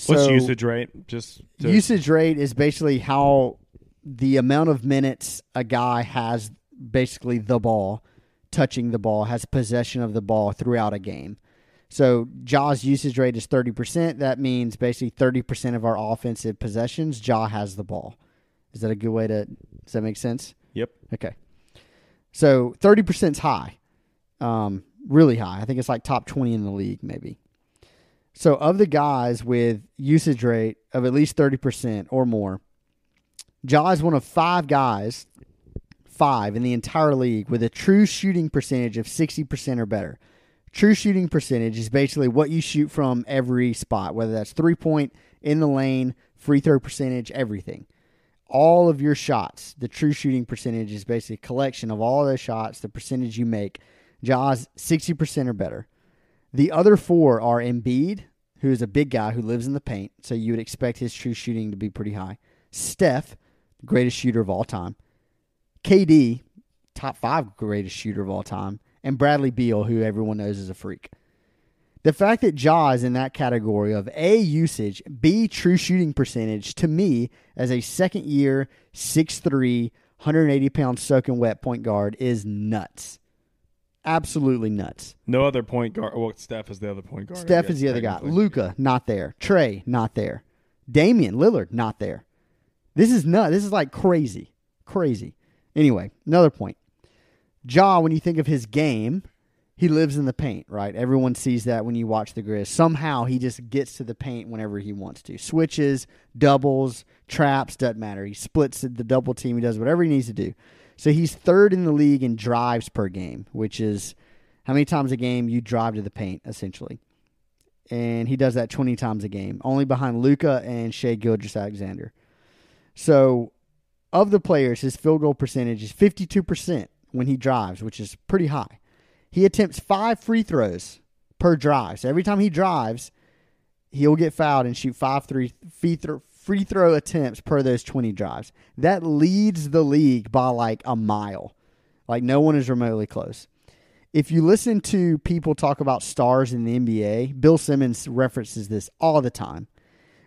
What's So- usage rate? Just to, usage rate is basically how the amount of minutes a guy has basically the ball, touching the ball, has possession of the ball throughout a game. So Ja's usage rate is 30%. That means basically 30% of our offensive possessions, Ja has the ball. Is that a good way to, does that make sense? Yep. Okay. So 30% is high, um, really high. I think it's like top 20 in the league, maybe. So of the guys with usage rate of at least 30% or more, Jaw is one of five guys, five in the entire league with a true shooting percentage of 60% or better. True shooting percentage is basically what you shoot from every spot, whether that's three point, in the lane, free throw percentage, everything. all of your shots, the true shooting percentage is basically a collection of all those shots, the percentage you make. Ja's 60% or better. The other four are Embiid, who is a big guy who lives in the paint, so you would expect his true shooting to be pretty high. Steph, greatest shooter of all time. KD, top five greatest shooter of all time. And Bradley Beal, who everyone knows is a freak. The fact that Ja is in that category of A, usage, B, true shooting percentage, to me, as a second year, 6'3, 180 pound soaking wet point guard, is nuts. Absolutely nuts. No other point guard. Well, Steph is the other point guard. Steph guess, is the other guy. Luka, not there. Trae, not there. Damian Lillard, not there. This is nuts. This is like crazy. Crazy. Anyway, another point. Ja, when you think of his game, he lives in the paint, right? Everyone sees that when you watch the Grizz. Somehow he just gets to the paint whenever he wants to. Switches, doubles, traps, doesn't matter. He splits the double team. He does whatever he needs to do. So he's third in the league in drives per game, which is how many times a game you drive to the paint, essentially. And he does that 20 times a game, only behind Luka and Shai Gilgeous-Alexander. So, of the players, his field goal percentage is 52% when he drives, which is pretty high. He attempts five free throws per drive. So, every time he drives, he'll get fouled and shoot five three free throw, free throw attempts per those 20 drives. That leads the league by like a mile. Like, no one is remotely close if you listen to people talk about stars in the NBA, Bill Simmons references this all the time.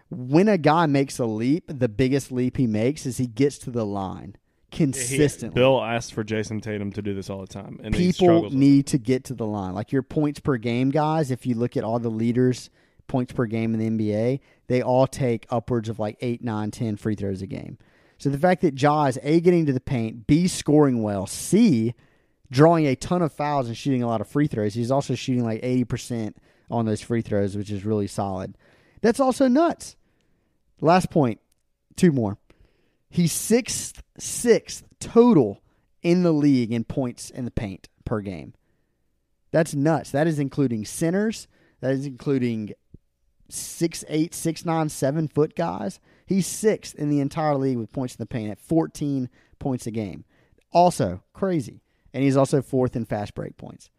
When a guy makes a leap, the biggest leap he makes is he gets to the line consistently. Bill asked for Jayson Tatum to do this all the time, and People need to get to the line. Like your points per game guys, if you look at all the leaders points per game in the NBA, they all take upwards of like eight, nine, ten free throws a game. So the fact that Ja is A getting to the paint, B scoring well, C drawing a ton of fouls and shooting a lot of free throws. He's also shooting like 80% on those free throws, which is really solid. That's also nuts. Last point, two more. He's sixth, sixth total in the league in points in the paint per game. That's nuts. That is including centers. That is including six, eight, six, nine, seven foot guys. He's sixth in the entire league with points in the paint at 14 points a game. Also crazy and he's also fourth in fast break points.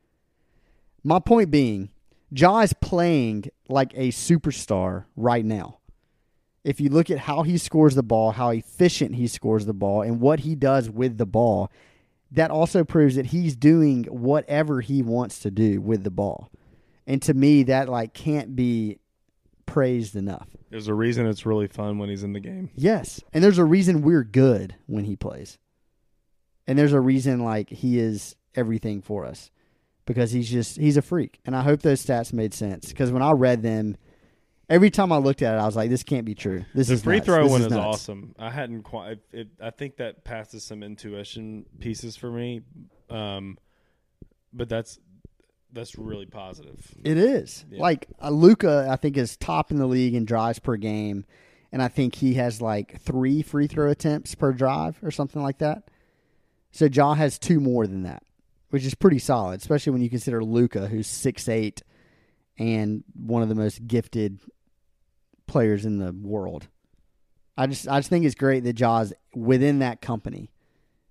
My point being, Ja is playing like a superstar right now. If you look at how he scores the ball, how efficient he scores the ball, and what he does with the ball, that also proves that he's doing whatever he wants to do with the ball. And to me, that like can't be praised enough. There's a reason it's really fun when he's in the game. Yes, and there's a reason we're good when he plays. And there's a reason like he is everything for us because he's just he's a freak. And I hope those stats made sense because when I read them, every time I looked at it, I was like, this can't be true. This the is free nuts. throw This one is nuts. awesome. I hadn't quite. It, I think that passes some intuition pieces for me, um, but that's that's really positive. It is Yeah. like uh, Luka. I think is top in the league in drives per game, and I think he has like three free throw attempts per drive or something like that. So Ja has two more than that, which is pretty solid, especially when you consider Luka, who's six eight and one of the most gifted players in the world. I just I just think it's great that Ja's within that company.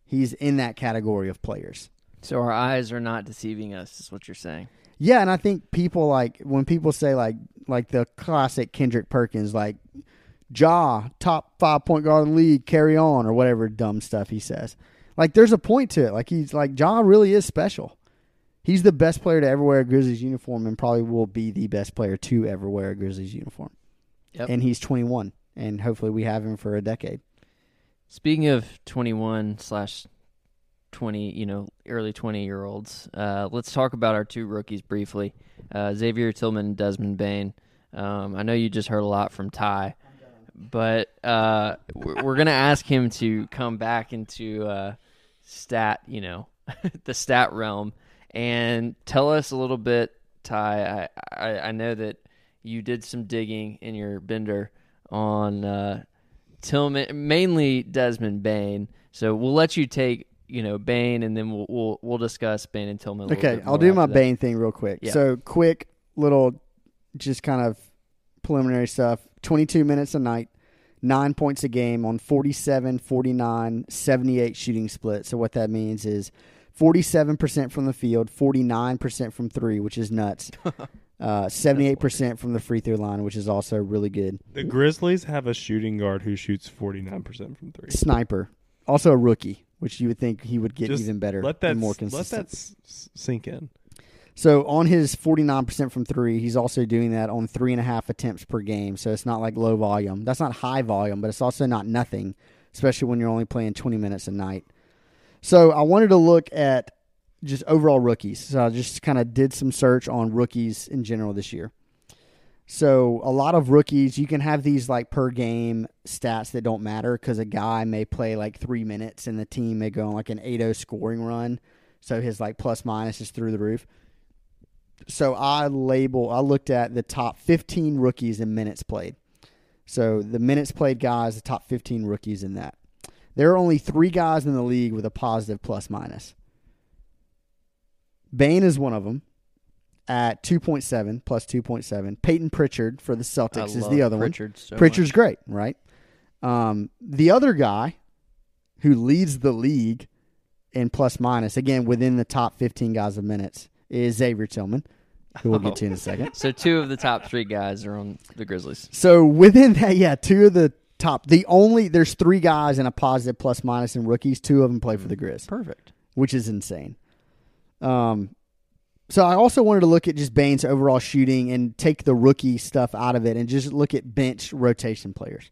He's in that category of players. So our eyes are not deceiving us, is what you're saying. Yeah, and I think people like when people say like like the classic Kendrick Perkins like Ja, top five point guard in the league, carry on or whatever dumb stuff he says. Like there's a point to it. Like he's like Ja really is special. He's the best player to ever wear a Grizzlies uniform and probably will be the best player to ever wear a Grizzlies uniform. Yep. And he's 21, and hopefully we have him for a decade. Speaking of 21 slash 20, you know, early 20 year olds, uh, let's talk about our two rookies briefly uh, Xavier Tillman and Desmond Bane. Um, I know you just heard a lot from Ty, but uh, we're, going to ask him to come back into uh, stat, you know, the stat realm and tell us a little bit, Ty. I, I, I know that you did some digging in your bender on uh, Tillman, mainly Desmond Bane. So we'll let you take you know Bane, and then we'll we'll, we'll discuss Bane and Tillman. Okay, I'll do my that. Bane thing real quick. Yeah. So quick little, just kind of preliminary stuff. Twenty-two minutes a night, nine points a game on 47, 49, 78 shooting split. So what that means is 47% from the field, 49% from three, which is nuts. Uh, 78% from the free throw line, which is also really good. The Grizzlies have a shooting guard who shoots 49% from three. Sniper, also a rookie, which you would think he would get Just even better Let that and more consistent. let that s- s- sink in. So on his 49% from three, he's also doing that on three and a half attempts per game. So it's not like low volume. That's not high volume, but it's also not nothing, especially when you're only playing 20 minutes a night. So I wanted to look at just overall rookies. So I just kind of did some search on rookies in general this year. So a lot of rookies, you can have these like per game stats that don't matter because a guy may play like three minutes and the team may go on like an 8-0 scoring run. So his like plus minus is through the roof. So I label I looked at the top 15 rookies in minutes played. So the minutes played guys, the top 15 rookies in that. There are only three guys in the league with a positive plus minus. Bane is one of them at 2.7 plus 2.7. Payton Pritchard for the I Celtics is love the other Pritchard so one. Pritchard's much. great, right? Um, the other guy who leads the league in plus minus, again within the top 15 guys of minutes, is Xavier Tillman, who we'll get to in a second. So two of the top three guys are on the Grizzlies. So within that, yeah, two of the top, the only there's three guys in a positive plus minus in rookies. Two of them play for the Grizz, Perfect. which is insane. Um, so I also wanted to look at just Bane's overall shooting and take the rookie stuff out of it and just look at bench rotation players.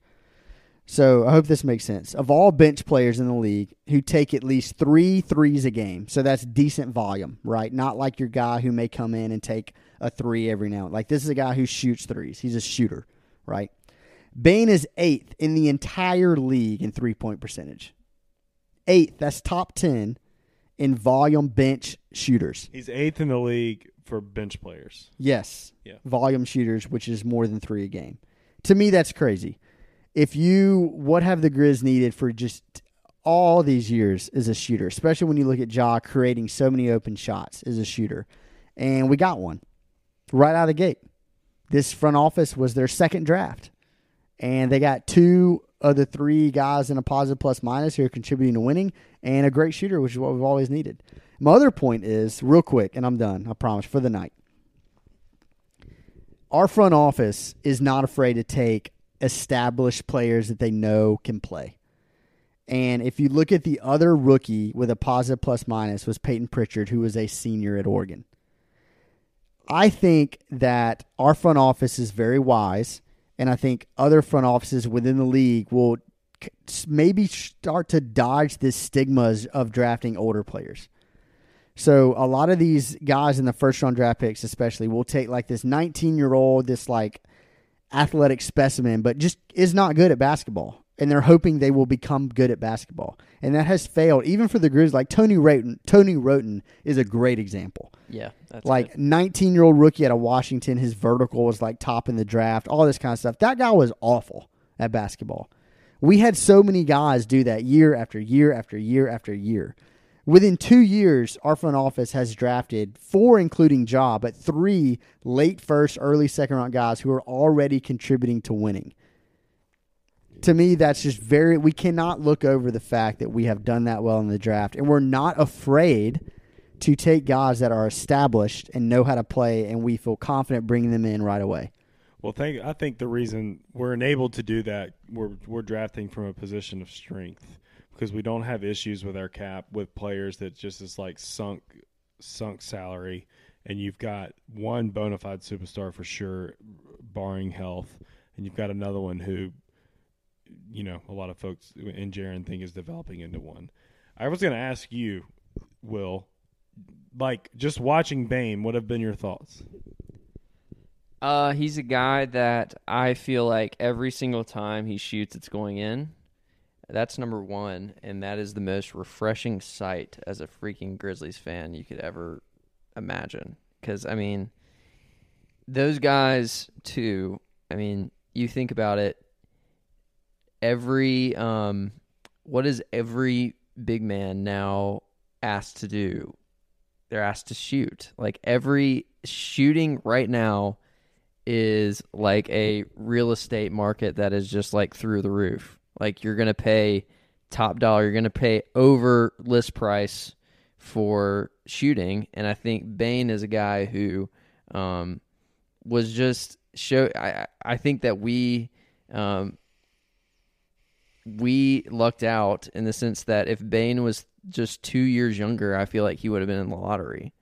So I hope this makes sense. Of all bench players in the league who take at least three threes a game, so that's decent volume, right? Not like your guy who may come in and take a three every now. Like this is a guy who shoots threes. He's a shooter, right? Bain is eighth in the entire league in three point percentage. Eighth, that's top ten in volume bench shooters. He's eighth in the league for bench players. Yes. Yeah. Volume shooters, which is more than three a game. To me, that's crazy. If you, what have the Grizz needed for just all these years is a shooter, especially when you look at Ja creating so many open shots as a shooter. And we got one right out of the gate. This front office was their second draft. And they got two of the three guys in a positive plus minus who are contributing to winning and a great shooter, which is what we've always needed. My other point is, real quick, and I'm done, I promise, for the night our front office is not afraid to take established players that they know can play. And if you look at the other rookie with a positive plus minus was Payton Pritchard, who was a senior at Oregon. I think that our front office is very wise, and I think other front offices within the league will maybe start to dodge this stigmas of drafting older players. So a lot of these guys in the first round draft picks, especially, will take like this 19 year old, this like athletic specimen, but just is not good at basketball, and they're hoping they will become good at basketball, and that has failed even for the Grizz. Like Tony Wroten, Tony Wroten is a great example. Yeah, that's like 19 year old rookie out of Washington, his vertical was like top in the draft, all this kind of stuff. That guy was awful at basketball. We had so many guys do that year after year after year after year. Within two years, our front office has drafted four, including Ja, but three late first, early second round guys who are already contributing to winning. To me, that's just very, we cannot look over the fact that we have done that well in the draft, and we're not afraid to take guys that are established and know how to play, and we feel confident bringing them in right away. Well, think I think the reason we're enabled to do that, we're we're drafting from a position of strength because we don't have issues with our cap with players that just is like sunk sunk salary, and you've got one bona fide superstar for sure, barring health, and you've got another one who, you know, a lot of folks in Jaron think is developing into one. I was going to ask you, Will, like just watching Bane, what have been your thoughts? Uh, he's a guy that I feel like every single time he shoots, it's going in. That's number one, and that is the most refreshing sight as a freaking Grizzlies fan you could ever imagine. Because I mean, those guys too. I mean, you think about it. Every um, what is every big man now asked to do? They're asked to shoot. Like every shooting right now is like a real estate market that is just like through the roof. Like you're to pay top dollar, you're to pay over list price for shooting, and I think Bane is a guy who um, was just show. I I think that we um, we lucked out in the sense that if Bane was just two years younger, I feel like he would have been in the lottery.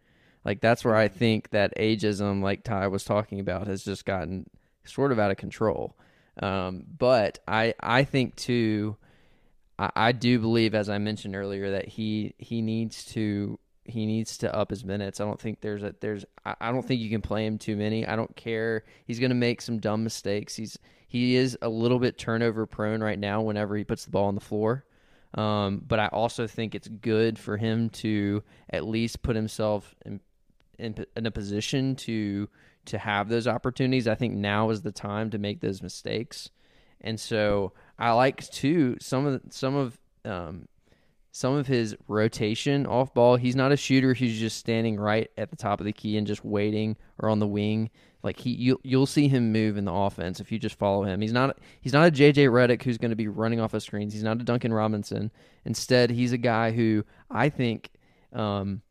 Like that's where I think that ageism, like Ty was talking about, has just gotten sort of out of control. Um, but I I think too, I, I do believe, as I mentioned earlier, that he he needs to he needs to up his minutes. I don't think there's a there's I I don't think you can play him too many. I don't care. He's going to make some dumb mistakes. He's he is a little bit turnover prone right now whenever he puts the ball on the floor. Um, but I also think it's good for him to at least put himself in, in in a position to to have those opportunities. I think now is the time to make those mistakes. And so I like too some of some of um, some of his rotation off ball. He's not a shooter who's just standing right at the top of the key and just waiting or on the wing. Like he, you, you'll see him move in the offense if you just follow him. He's not, he's not a JJ Redick who's going to be running off of screens. He's not a Duncan Robinson. Instead, he's a guy who I think, um,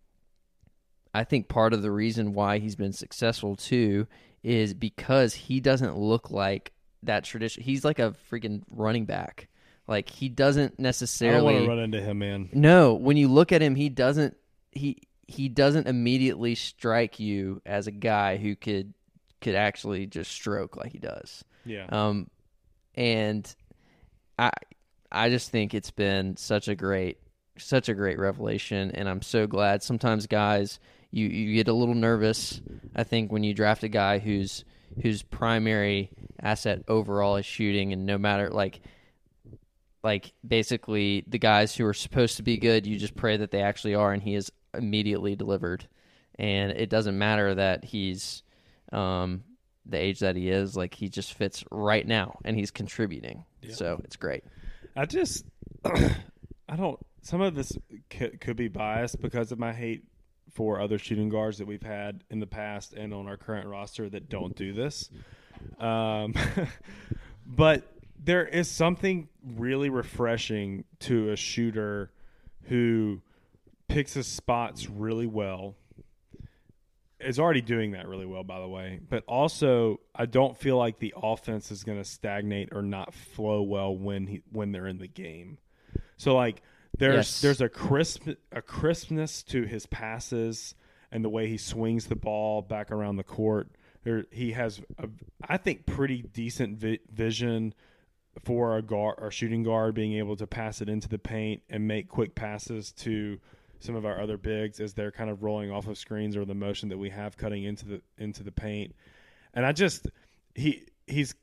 I think part of the reason why he's been successful too is because he doesn't look like that tradition. He's like a freaking running back. Like he doesn't necessarily. I want to run into him, man. no, when you look at him, he doesn't he he doesn't immediately strike you as a guy who could could actually just stroke like he does. Yeah. Um, and I I just think it's been such a great such a great revelation, and I'm so glad. Sometimes guys, you you get a little nervous. I think when you draft a guy whose whose primary asset overall is shooting, and no matter like like basically the guys who are supposed to be good, you just pray that they actually are, and he is immediately delivered. And it doesn't matter that he's um, the age that he is; like he just fits right now, and he's contributing. So it's great. I just, I don't. Some of this could, could be biased because of my hate for other shooting guards that we've had in the past and on our current roster that don't do this. Um, but there is something really refreshing to a shooter who picks his spots really well. Is already doing that really well, by the way. But also, I don't feel like the offense is going to stagnate or not flow well when he when they're in the game. So, like, there's Yes. there's a crisp a crispness to his passes and the way he swings the ball back around the court. There, he has, a, I think, pretty decent vi- vision for a guard or shooting guard being able to pass it into the paint and make quick passes to some of our other bigs as they're kind of rolling off of screens or the motion that we have cutting into the into the paint. And I just he he's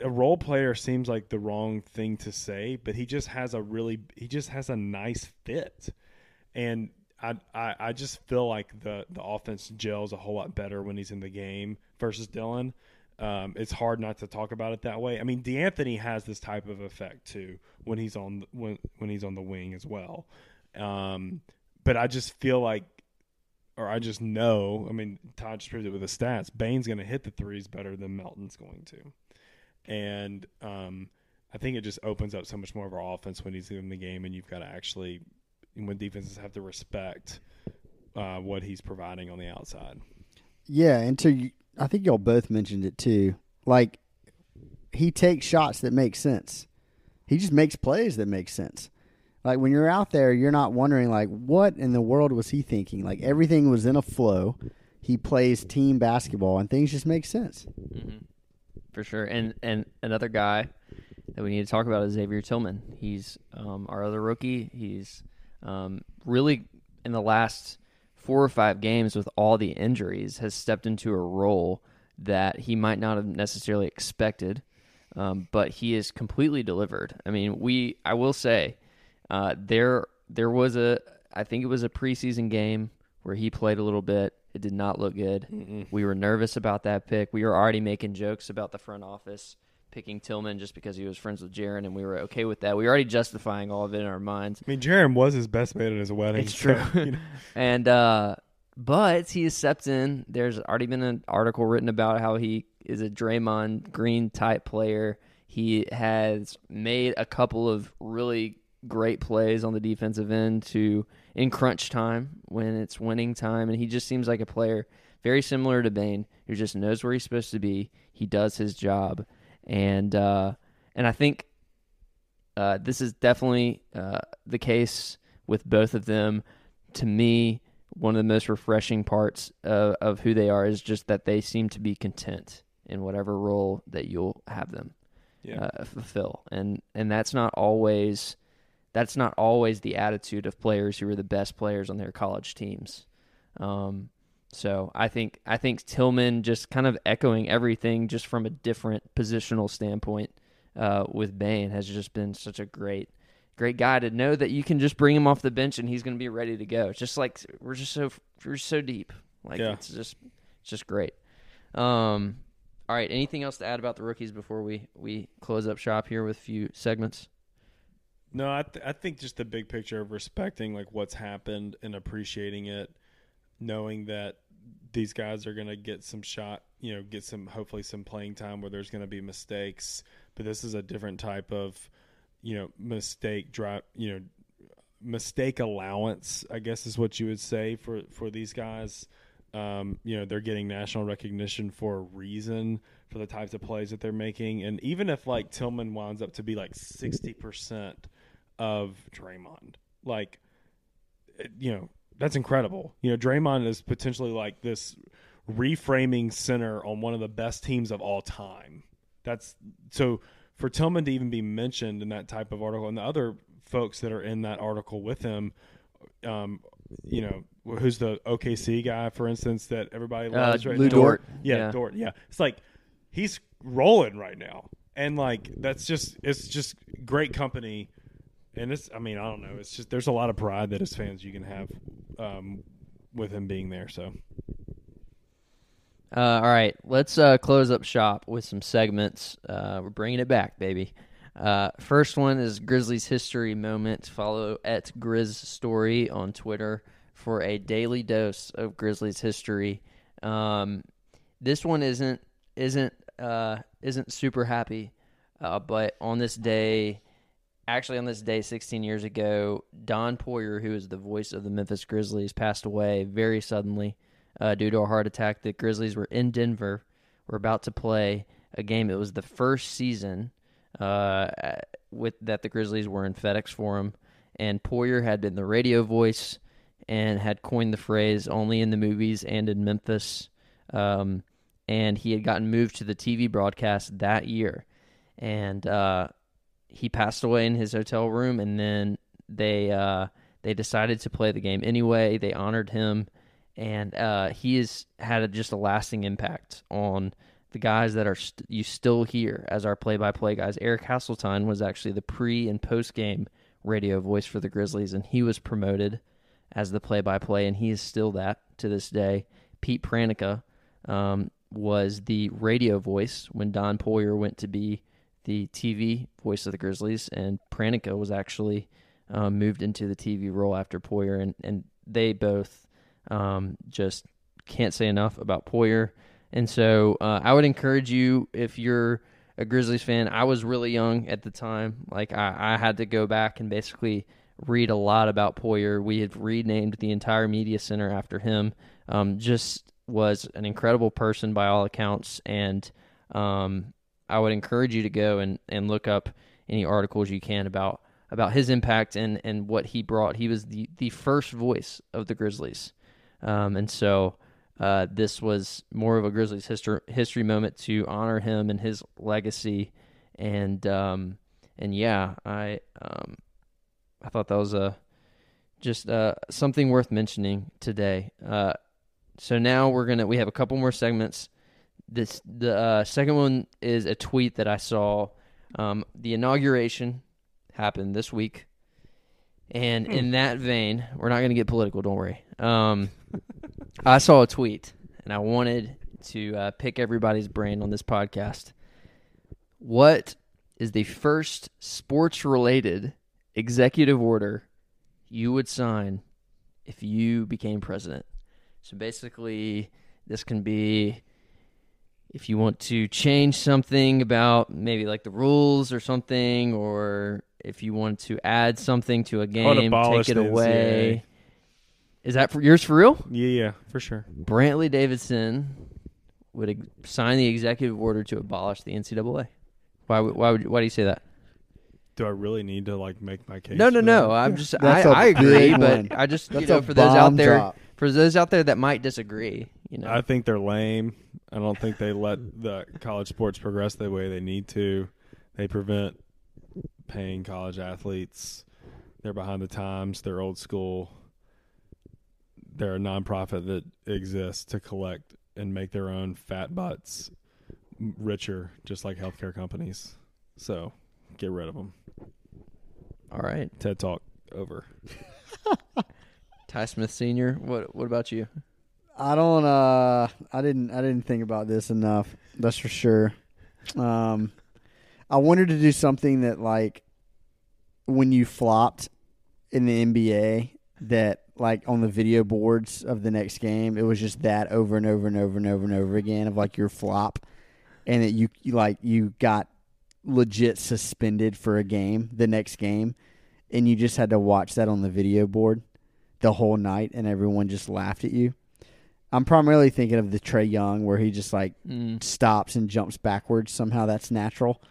a role player seems like the wrong thing to say, but he just has a really he just has a nice fit. And I, I, I just feel like the, the offense gels a whole lot better when he's in the game versus Dillon. Um, it's hard not to talk about it that way. I mean, D'Anthony has this type of effect too when he's on when when he's on the wing as well. Um, but I just feel like, or I just know. I mean, Todd just proved it with the stats. Bane's going to hit the threes better than Melton's going to, and um, I think it just opens up so much more of our offense when he's in the game, and you've got to actually when defenses have to respect uh, what he's providing on the outside. Yeah, and to I think y'all both mentioned it too. Like he takes shots that make sense. He just makes plays that make sense. Like when you're out there, you're not wondering like what in the world was he thinking? Like everything was in a flow. He plays team basketball and things just make sense. for sure. And and another guy that we need to talk about is Xavier Tillman. He's um, our other rookie. He's um, really in the last four or five games with all the injuries has stepped into a role that he might not have necessarily expected. Um, but he is completely delivered. I mean, we I will say uh, there there was a I think it was a preseason game where he played a little bit. It did not look good. We were nervous about that pick. We were already making jokes about the front office picking Tillman just because he was friends with Jaren, and we were okay with that. We were already justifying all of it in our minds. I mean, Jerem was his best man at his wedding. It's so, true. you know. and uh, but he has stepped in. There's already been an article written about how he is a Draymond Green type player. He has made a couple of really great plays on the defensive end to in crunch time when it's winning time, and he just seems like a player very similar to Bane who just knows where he's supposed to be. He does his job, and uh, and I think uh, this is definitely uh, the case with both of them. To me, one of the most refreshing parts of, of who they are is just that they seem to be content in whatever role that you'll have them Yeah. uh, fulfill, and and that's not always that's not always the attitude of players who are the best players on their college teams. Um, so I think I think Tillman just kind of echoing everything just from a different positional standpoint uh, with Bane has just been such a great great guy to know that you can just bring him off the bench and he's going to be ready to go. It's just like we're just so we're so deep. Like Yeah. it's just it's just great. Um, all right. Anything else to add about the rookies before we we close up shop here with a few segments? No, I th- I think just the big picture of respecting like what's happened and appreciating it, knowing that these guys are going to get some shot, you know, get some hopefully some playing time where there's going to be mistakes, but this is a different type of, you know, mistake drive, you know, mistake allowance, I guess is what you would say for for these guys. Um, you know, they're getting national recognition for a reason for the types of plays that they're making. And even if like Tillman winds up to be like 60% of Draymond, like, you know, that's incredible. You know, Draymond is potentially like this reframing center on one of the best teams of all time. That's so for Tillman to even be mentioned in that type of article and the other folks that are in that article with him, um, you know, who's the OKC guy, for instance, that everybody loves right Lu now? Dort. Yeah, Yeah. Dort. Yeah, it's like he's rolling right now, and like that's just it's just great company, and it's I mean I don't know, it's just there's a lot of pride that as fans you can have um, with him being there. So Uh, all right, let's uh, close up shop with some segments. Uh, we're bringing it back, baby. Uh, first one is Grizzlies history moment. Follow at Grizz Story on Twitter for a daily dose of Grizzlies history. Um, this one isn't isn't uh, isn't super happy, uh, but on this day, actually on this day 16 years ago, Don Poier, who is the voice of the Memphis Grizzlies, passed away very suddenly uh, due to a heart attack. The Grizzlies were in Denver. Were about to play a game. It was the first season uh, with that the Grizzlies were in FedEx Forum, and Poier had been the radio voice and had coined the phrase "only in the movies and in Memphis." Um, and he had gotten moved to the TV broadcast that year, and uh, he passed away in his hotel room. And then they uh, they decided to play the game anyway. They honored him and uh, he has had a, just a lasting impact on the guys that are st- you still hear as our play-by-play guys. Eric Hasselton was actually the pre and post-game radio voice for the Grizzlies, and he was promoted as the play-by-play, and he is still that to this day. Pete Pranica um, was the radio voice when Don Poier went to be the TV voice of the Grizzlies, and Pranica was actually um, moved into the TV role after Poier, and, and they both um, just can't say enough about Poier. And so uh, I would encourage you if you're a Grizzlies fan. I was really young at the time. Like I, I had to go back and basically read a lot about Poier. We had renamed the entire media center after him. Um, just was an incredible person by all accounts, and um, I would encourage you to go and, and look up any articles you can about about his impact and, and what he brought. He was the, the first voice of the Grizzlies. Um, and so uh, this was more of a Grizzlies history history moment to honor him and his legacy. And um, and yeah, I um, I thought that was a just uh, something worth mentioning today. Uh, so now we're gonna we have a couple more segments. This the uh, second one is a tweet that I saw. Um, the inauguration happened this week, and in that vein, we're not gonna get political. Don't worry. Um, I saw a tweet, and I wanted to uh, pick everybody's brain on this podcast. What is the first sports-related executive order you would sign if you became president? So basically, this can be if you want to change something about maybe like the rules or something, or if you want to add something to a game, take it the away. Is that for yours for real? Yeah, yeah, for sure. Brantley Davidson would ex- sign the executive order to abolish the NCAA. Why? would- Why would? Why do you say that? Do I really need to like make my case? No, no, no. that? I'm just. I, That's a I agree, big but. I just you know for those out there, drop. For those out there that might disagree, you know, I think they're lame. I don't think they let the college sports progress the way they need to. They prevent paying college athletes. They're behind the times. They're old school. They're a nonprofit that exists to collect and make their own fat butts richer, just like healthcare companies. So get rid of them. all right. TED Talk over. Ty Smith Senior. What? What about you? I don't. Uh, I didn't. I didn't think about this enough. That's for sure. Um, I wanted to do something that, like, when you flopped in the NBA, that like on the video boards of the next game, it was just that over and over and over and over and over again of like your flop, and that you, you like you got legit suspended for a game the next game, and you just had to watch that on the video board the whole night, and everyone just laughed at you. I'm primarily thinking of the Trae Young where he just like Mm. stops and jumps backwards. Somehow that's natural,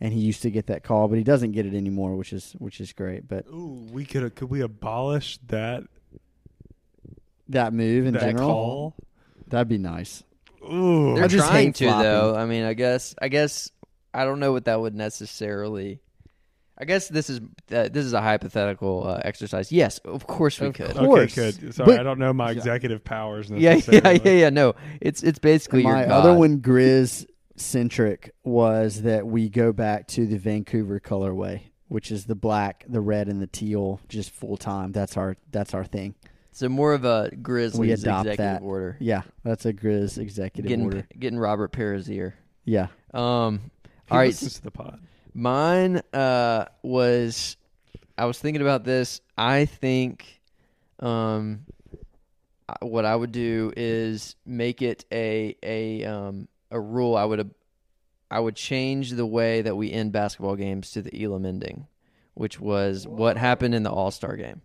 and he used to get that call, but he doesn't get it anymore, which is which is great. But Ooh, we could could we abolish that that move in that general, call? that'd be nice. Ooh, They're I just trying hate to flopping. though. I mean, I guess. I guess. I don't know what that would necessarily. I guess this is uh, this is a hypothetical uh, exercise. Yes, of course we Of could. course. Okay, good. Sorry, But- I don't know my executive powers. Yeah, yeah, yeah, yeah. No, it's it's basically my your other one, Grizz centric, was that we go back to the Vancouver colorway, which is the black, the red, and the teal, just full time. That's our that's our thing. So more of a Grizzlies adopt executive that. order. Yeah, that's a Grizz executive Getting order. getting Robert Pera's ear. Yeah, Um. He All right. listens to the pod. Mine uh, was I was thinking about this. I think um, what I would do is make it a a um, a rule. I would I would change the way that we end basketball games to the Elam ending, which was what happened in the All Star game.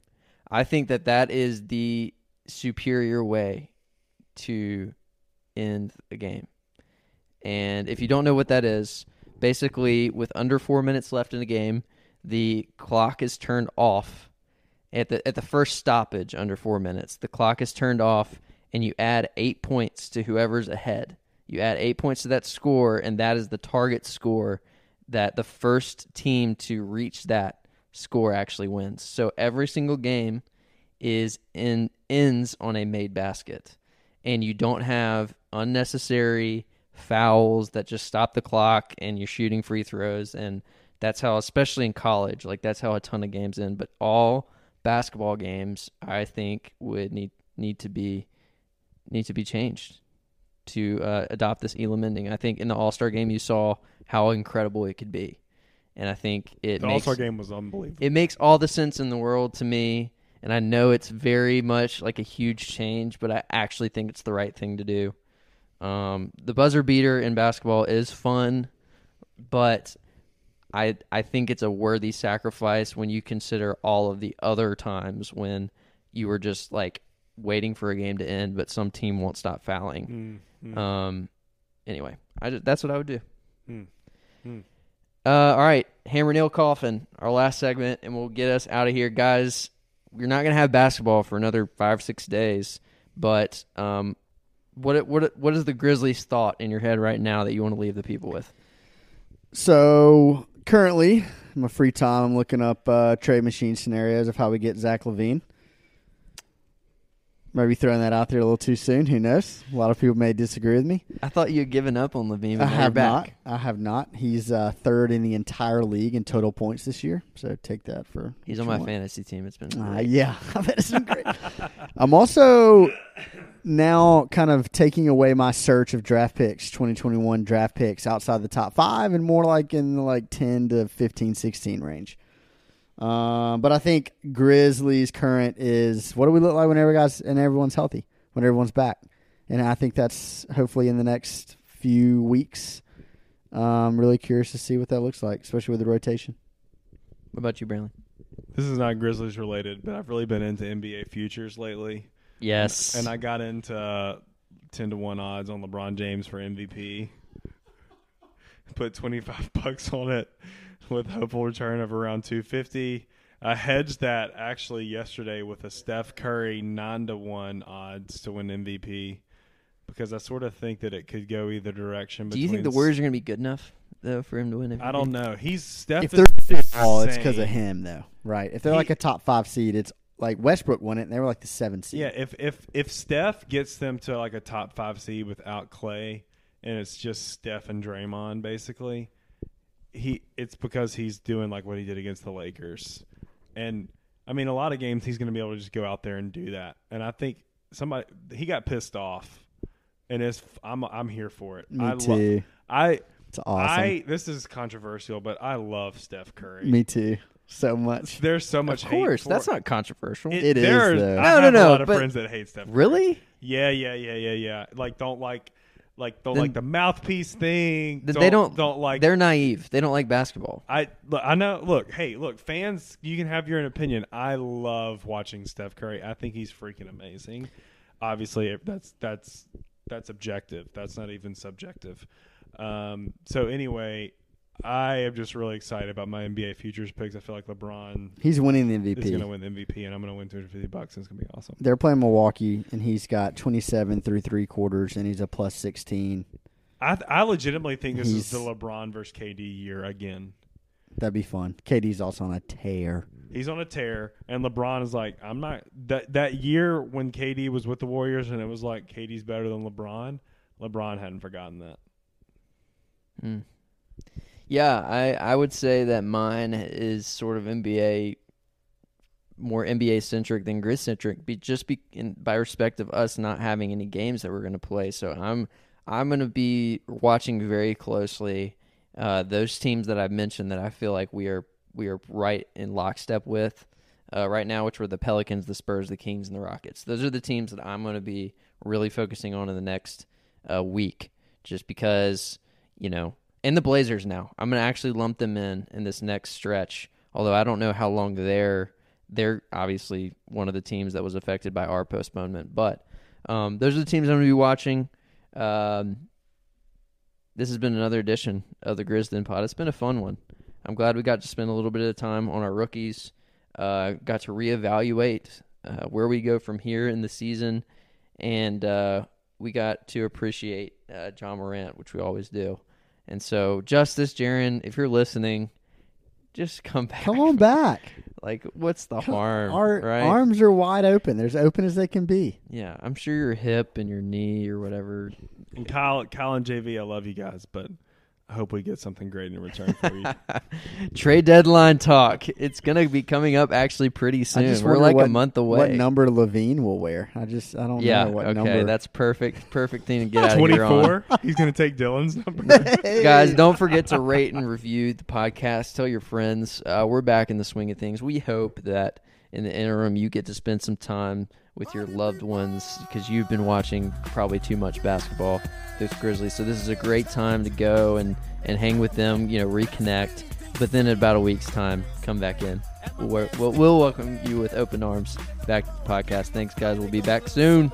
I think that that is the superior way to end a game. And if you don't know what that is, basically with under four minutes left in the game, the clock is turned off at the at the first stoppage under four minutes. The clock is turned off, and you add eight points to whoever's ahead. You add eight points to that score, and that is the target score that the first team to reach that score actually wins. So every single game is in ends on a made basket, and you don't have unnecessary fouls that just stop the clock and you're shooting free throws. And that's how especially in college like that's how a ton of games end. But all basketball games i think would need need to be need to be changed to uh, adopt this elam ending. I think in the all-star game you saw how incredible it could be. And i think it The All Star game was unbelievable. it makes all the sense in the world to me. And i know it's very much like a huge change but i actually think it's the right thing to do um, the buzzer beater in basketball is fun but I I think it's a worthy sacrifice when you consider all of the other times when you were just like waiting for a game to end, but some team won't stop fouling. Mm, mm. Um, anyway, I just, that's what I would do. Hmm. Hmm. Uh, all right, hammer nail coffin, our last segment, and we'll get us out of here, guys. We're not gonna have basketball for another five six days, but um, what what what is the Grizzlies' thought in your head right now that you want to leave the people with? So currently, in my free time, I'm looking up uh, trade machine scenarios of how we get Zach LaVine. Maybe throwing that out there a little too soon. Who knows? A lot of people may disagree with me. I thought you had given up on LaVine. I but now you're have not. I have not. He's uh, third in the entire league in total points this year. So take that for. He's on my want. fantasy team. It's been Uh, yeah, I bet it's been great. I'm also now kind of taking away my search of draft picks, 2021 draft picks outside the top five and more like in the like 10 to 15, 16 range. Um, but I think Grizzlies current is what do we look like when every guys and everyone's healthy? when everyone's back. And I think that's hopefully in the next few weeks. Um, really curious to see what that looks like, especially with the rotation. What about you, Brantley? This is not Grizzlies related, but I've really been into NBA futures lately. Yes. And I got into uh, 10 to 1 odds on LeBron James for MVP. Put 25 bucks on it with hopeful return of around 250. I hedged that actually yesterday with a Steph Curry 9 to 1 odds to win MVP because I sort of think that it could go either direction. Do you think the between Warriors are going to be good enough though for him to win? MVP? I don't know. He's Steph. if is they're all, it's because of him, though, right? If they're He- like a top five seed, it's like Westbrook won it, and they were like the seven seed. Yeah, if if if Steph gets them to like a top five seed without Klay, and it's just Steph and Draymond basically, he it's because he's doing like what he did against the Lakers, and I mean a lot of games he's going to be able to just go out there and do that, and I think somebody he got pissed off, and it's I'm I'm here for it. Me I lo- too. I It's awesome. I this is controversial, but I love Steph Curry. Me too. So much. There's so much. Of course, hate for that's not controversial. It is, there though. I No, no, have no, A lot of but- friends that hate Steph. Curry. really? Yeah, yeah, yeah, yeah, yeah. Like don't like like don't Then- like the mouthpiece thing. Th- they don't. don't like They're naive. They don't like basketball. I look, I know look, hey, look, fans, you can have your own opinion. I love watching Steph Curry. I think he's freaking amazing. Obviously, that's that's that's objective. That's not even subjective. Um, so anyway, I am just really excited about my NBA futures picks. I feel like LeBron He's winning the is going to MVP. win the MVP, and I'm going to win 250 bucks. And it's going to be awesome. They're playing Milwaukee, and he's got 27 through three quarters, and he's a plus 16. I I legitimately think this is He's- the LeBron versus KD year again. That'd be fun. KD's also on a tear. He's on a tear, and LeBron is like, I'm not that that year when KD was with the Warriors, and it was like KD's better than LeBron. LeBron hadn't forgotten that. Mm. Yeah, I I would say that mine is sort of NBA, more NBA centric than Grizz centric, be just be in, by respect of us not having any games that we're going to play. So I'm I'm going to be watching very closely uh, those teams that I've mentioned that I feel like we are we are right in lockstep with uh, right now, which were the Pelicans, the Spurs, the Kings, and the Rockets. Those are the teams that I'm going to be really focusing on in the next uh, week, just because you know, and the Blazers now. I'm going to actually lump them in in this next stretch. Although I don't know how long they're they're obviously one of the teams that was affected by our postponement, but um, those are the teams I'm going to be watching. Um, this has been another edition of the Grizzden Pod. It's been a fun one. I'm glad we got to spend a little bit of time on our rookies. Uh, got to reevaluate uh, where we go from here in the season, and uh, we got to appreciate uh, Ja Morant, which we always do. And so, Justise, Jaren, if you're listening, just come back. Come on back. Like, what's the harm? Our right? arms are wide open. They're as open as they can be. Yeah, I'm sure your hip and your knee or whatever. And Kyle, Kyle and JV, I love you guys, but I hope we get something great in return for you. Trade deadline talk. It's gonna be coming up actually pretty soon. just We're like what, a month away. What number LaVine will wear? I just I don't yeah. know what okay. number. That's perfect. Perfect thing to get out of here on. 24. He's going to take Dillon's number. Guys, don't forget to rate and review the podcast. Tell your friends. Uh, we're back in the swing of things. We hope that in the interim you get to spend some time with your loved ones because you've been watching probably too much basketball with Grizzlies. So this is a great time to go and, and hang with them, you know, reconnect. But then in about a week's time, come back in. We'll, we'll, we'll welcome you with open arms back to the podcast. Thanks, guys. We'll be back soon.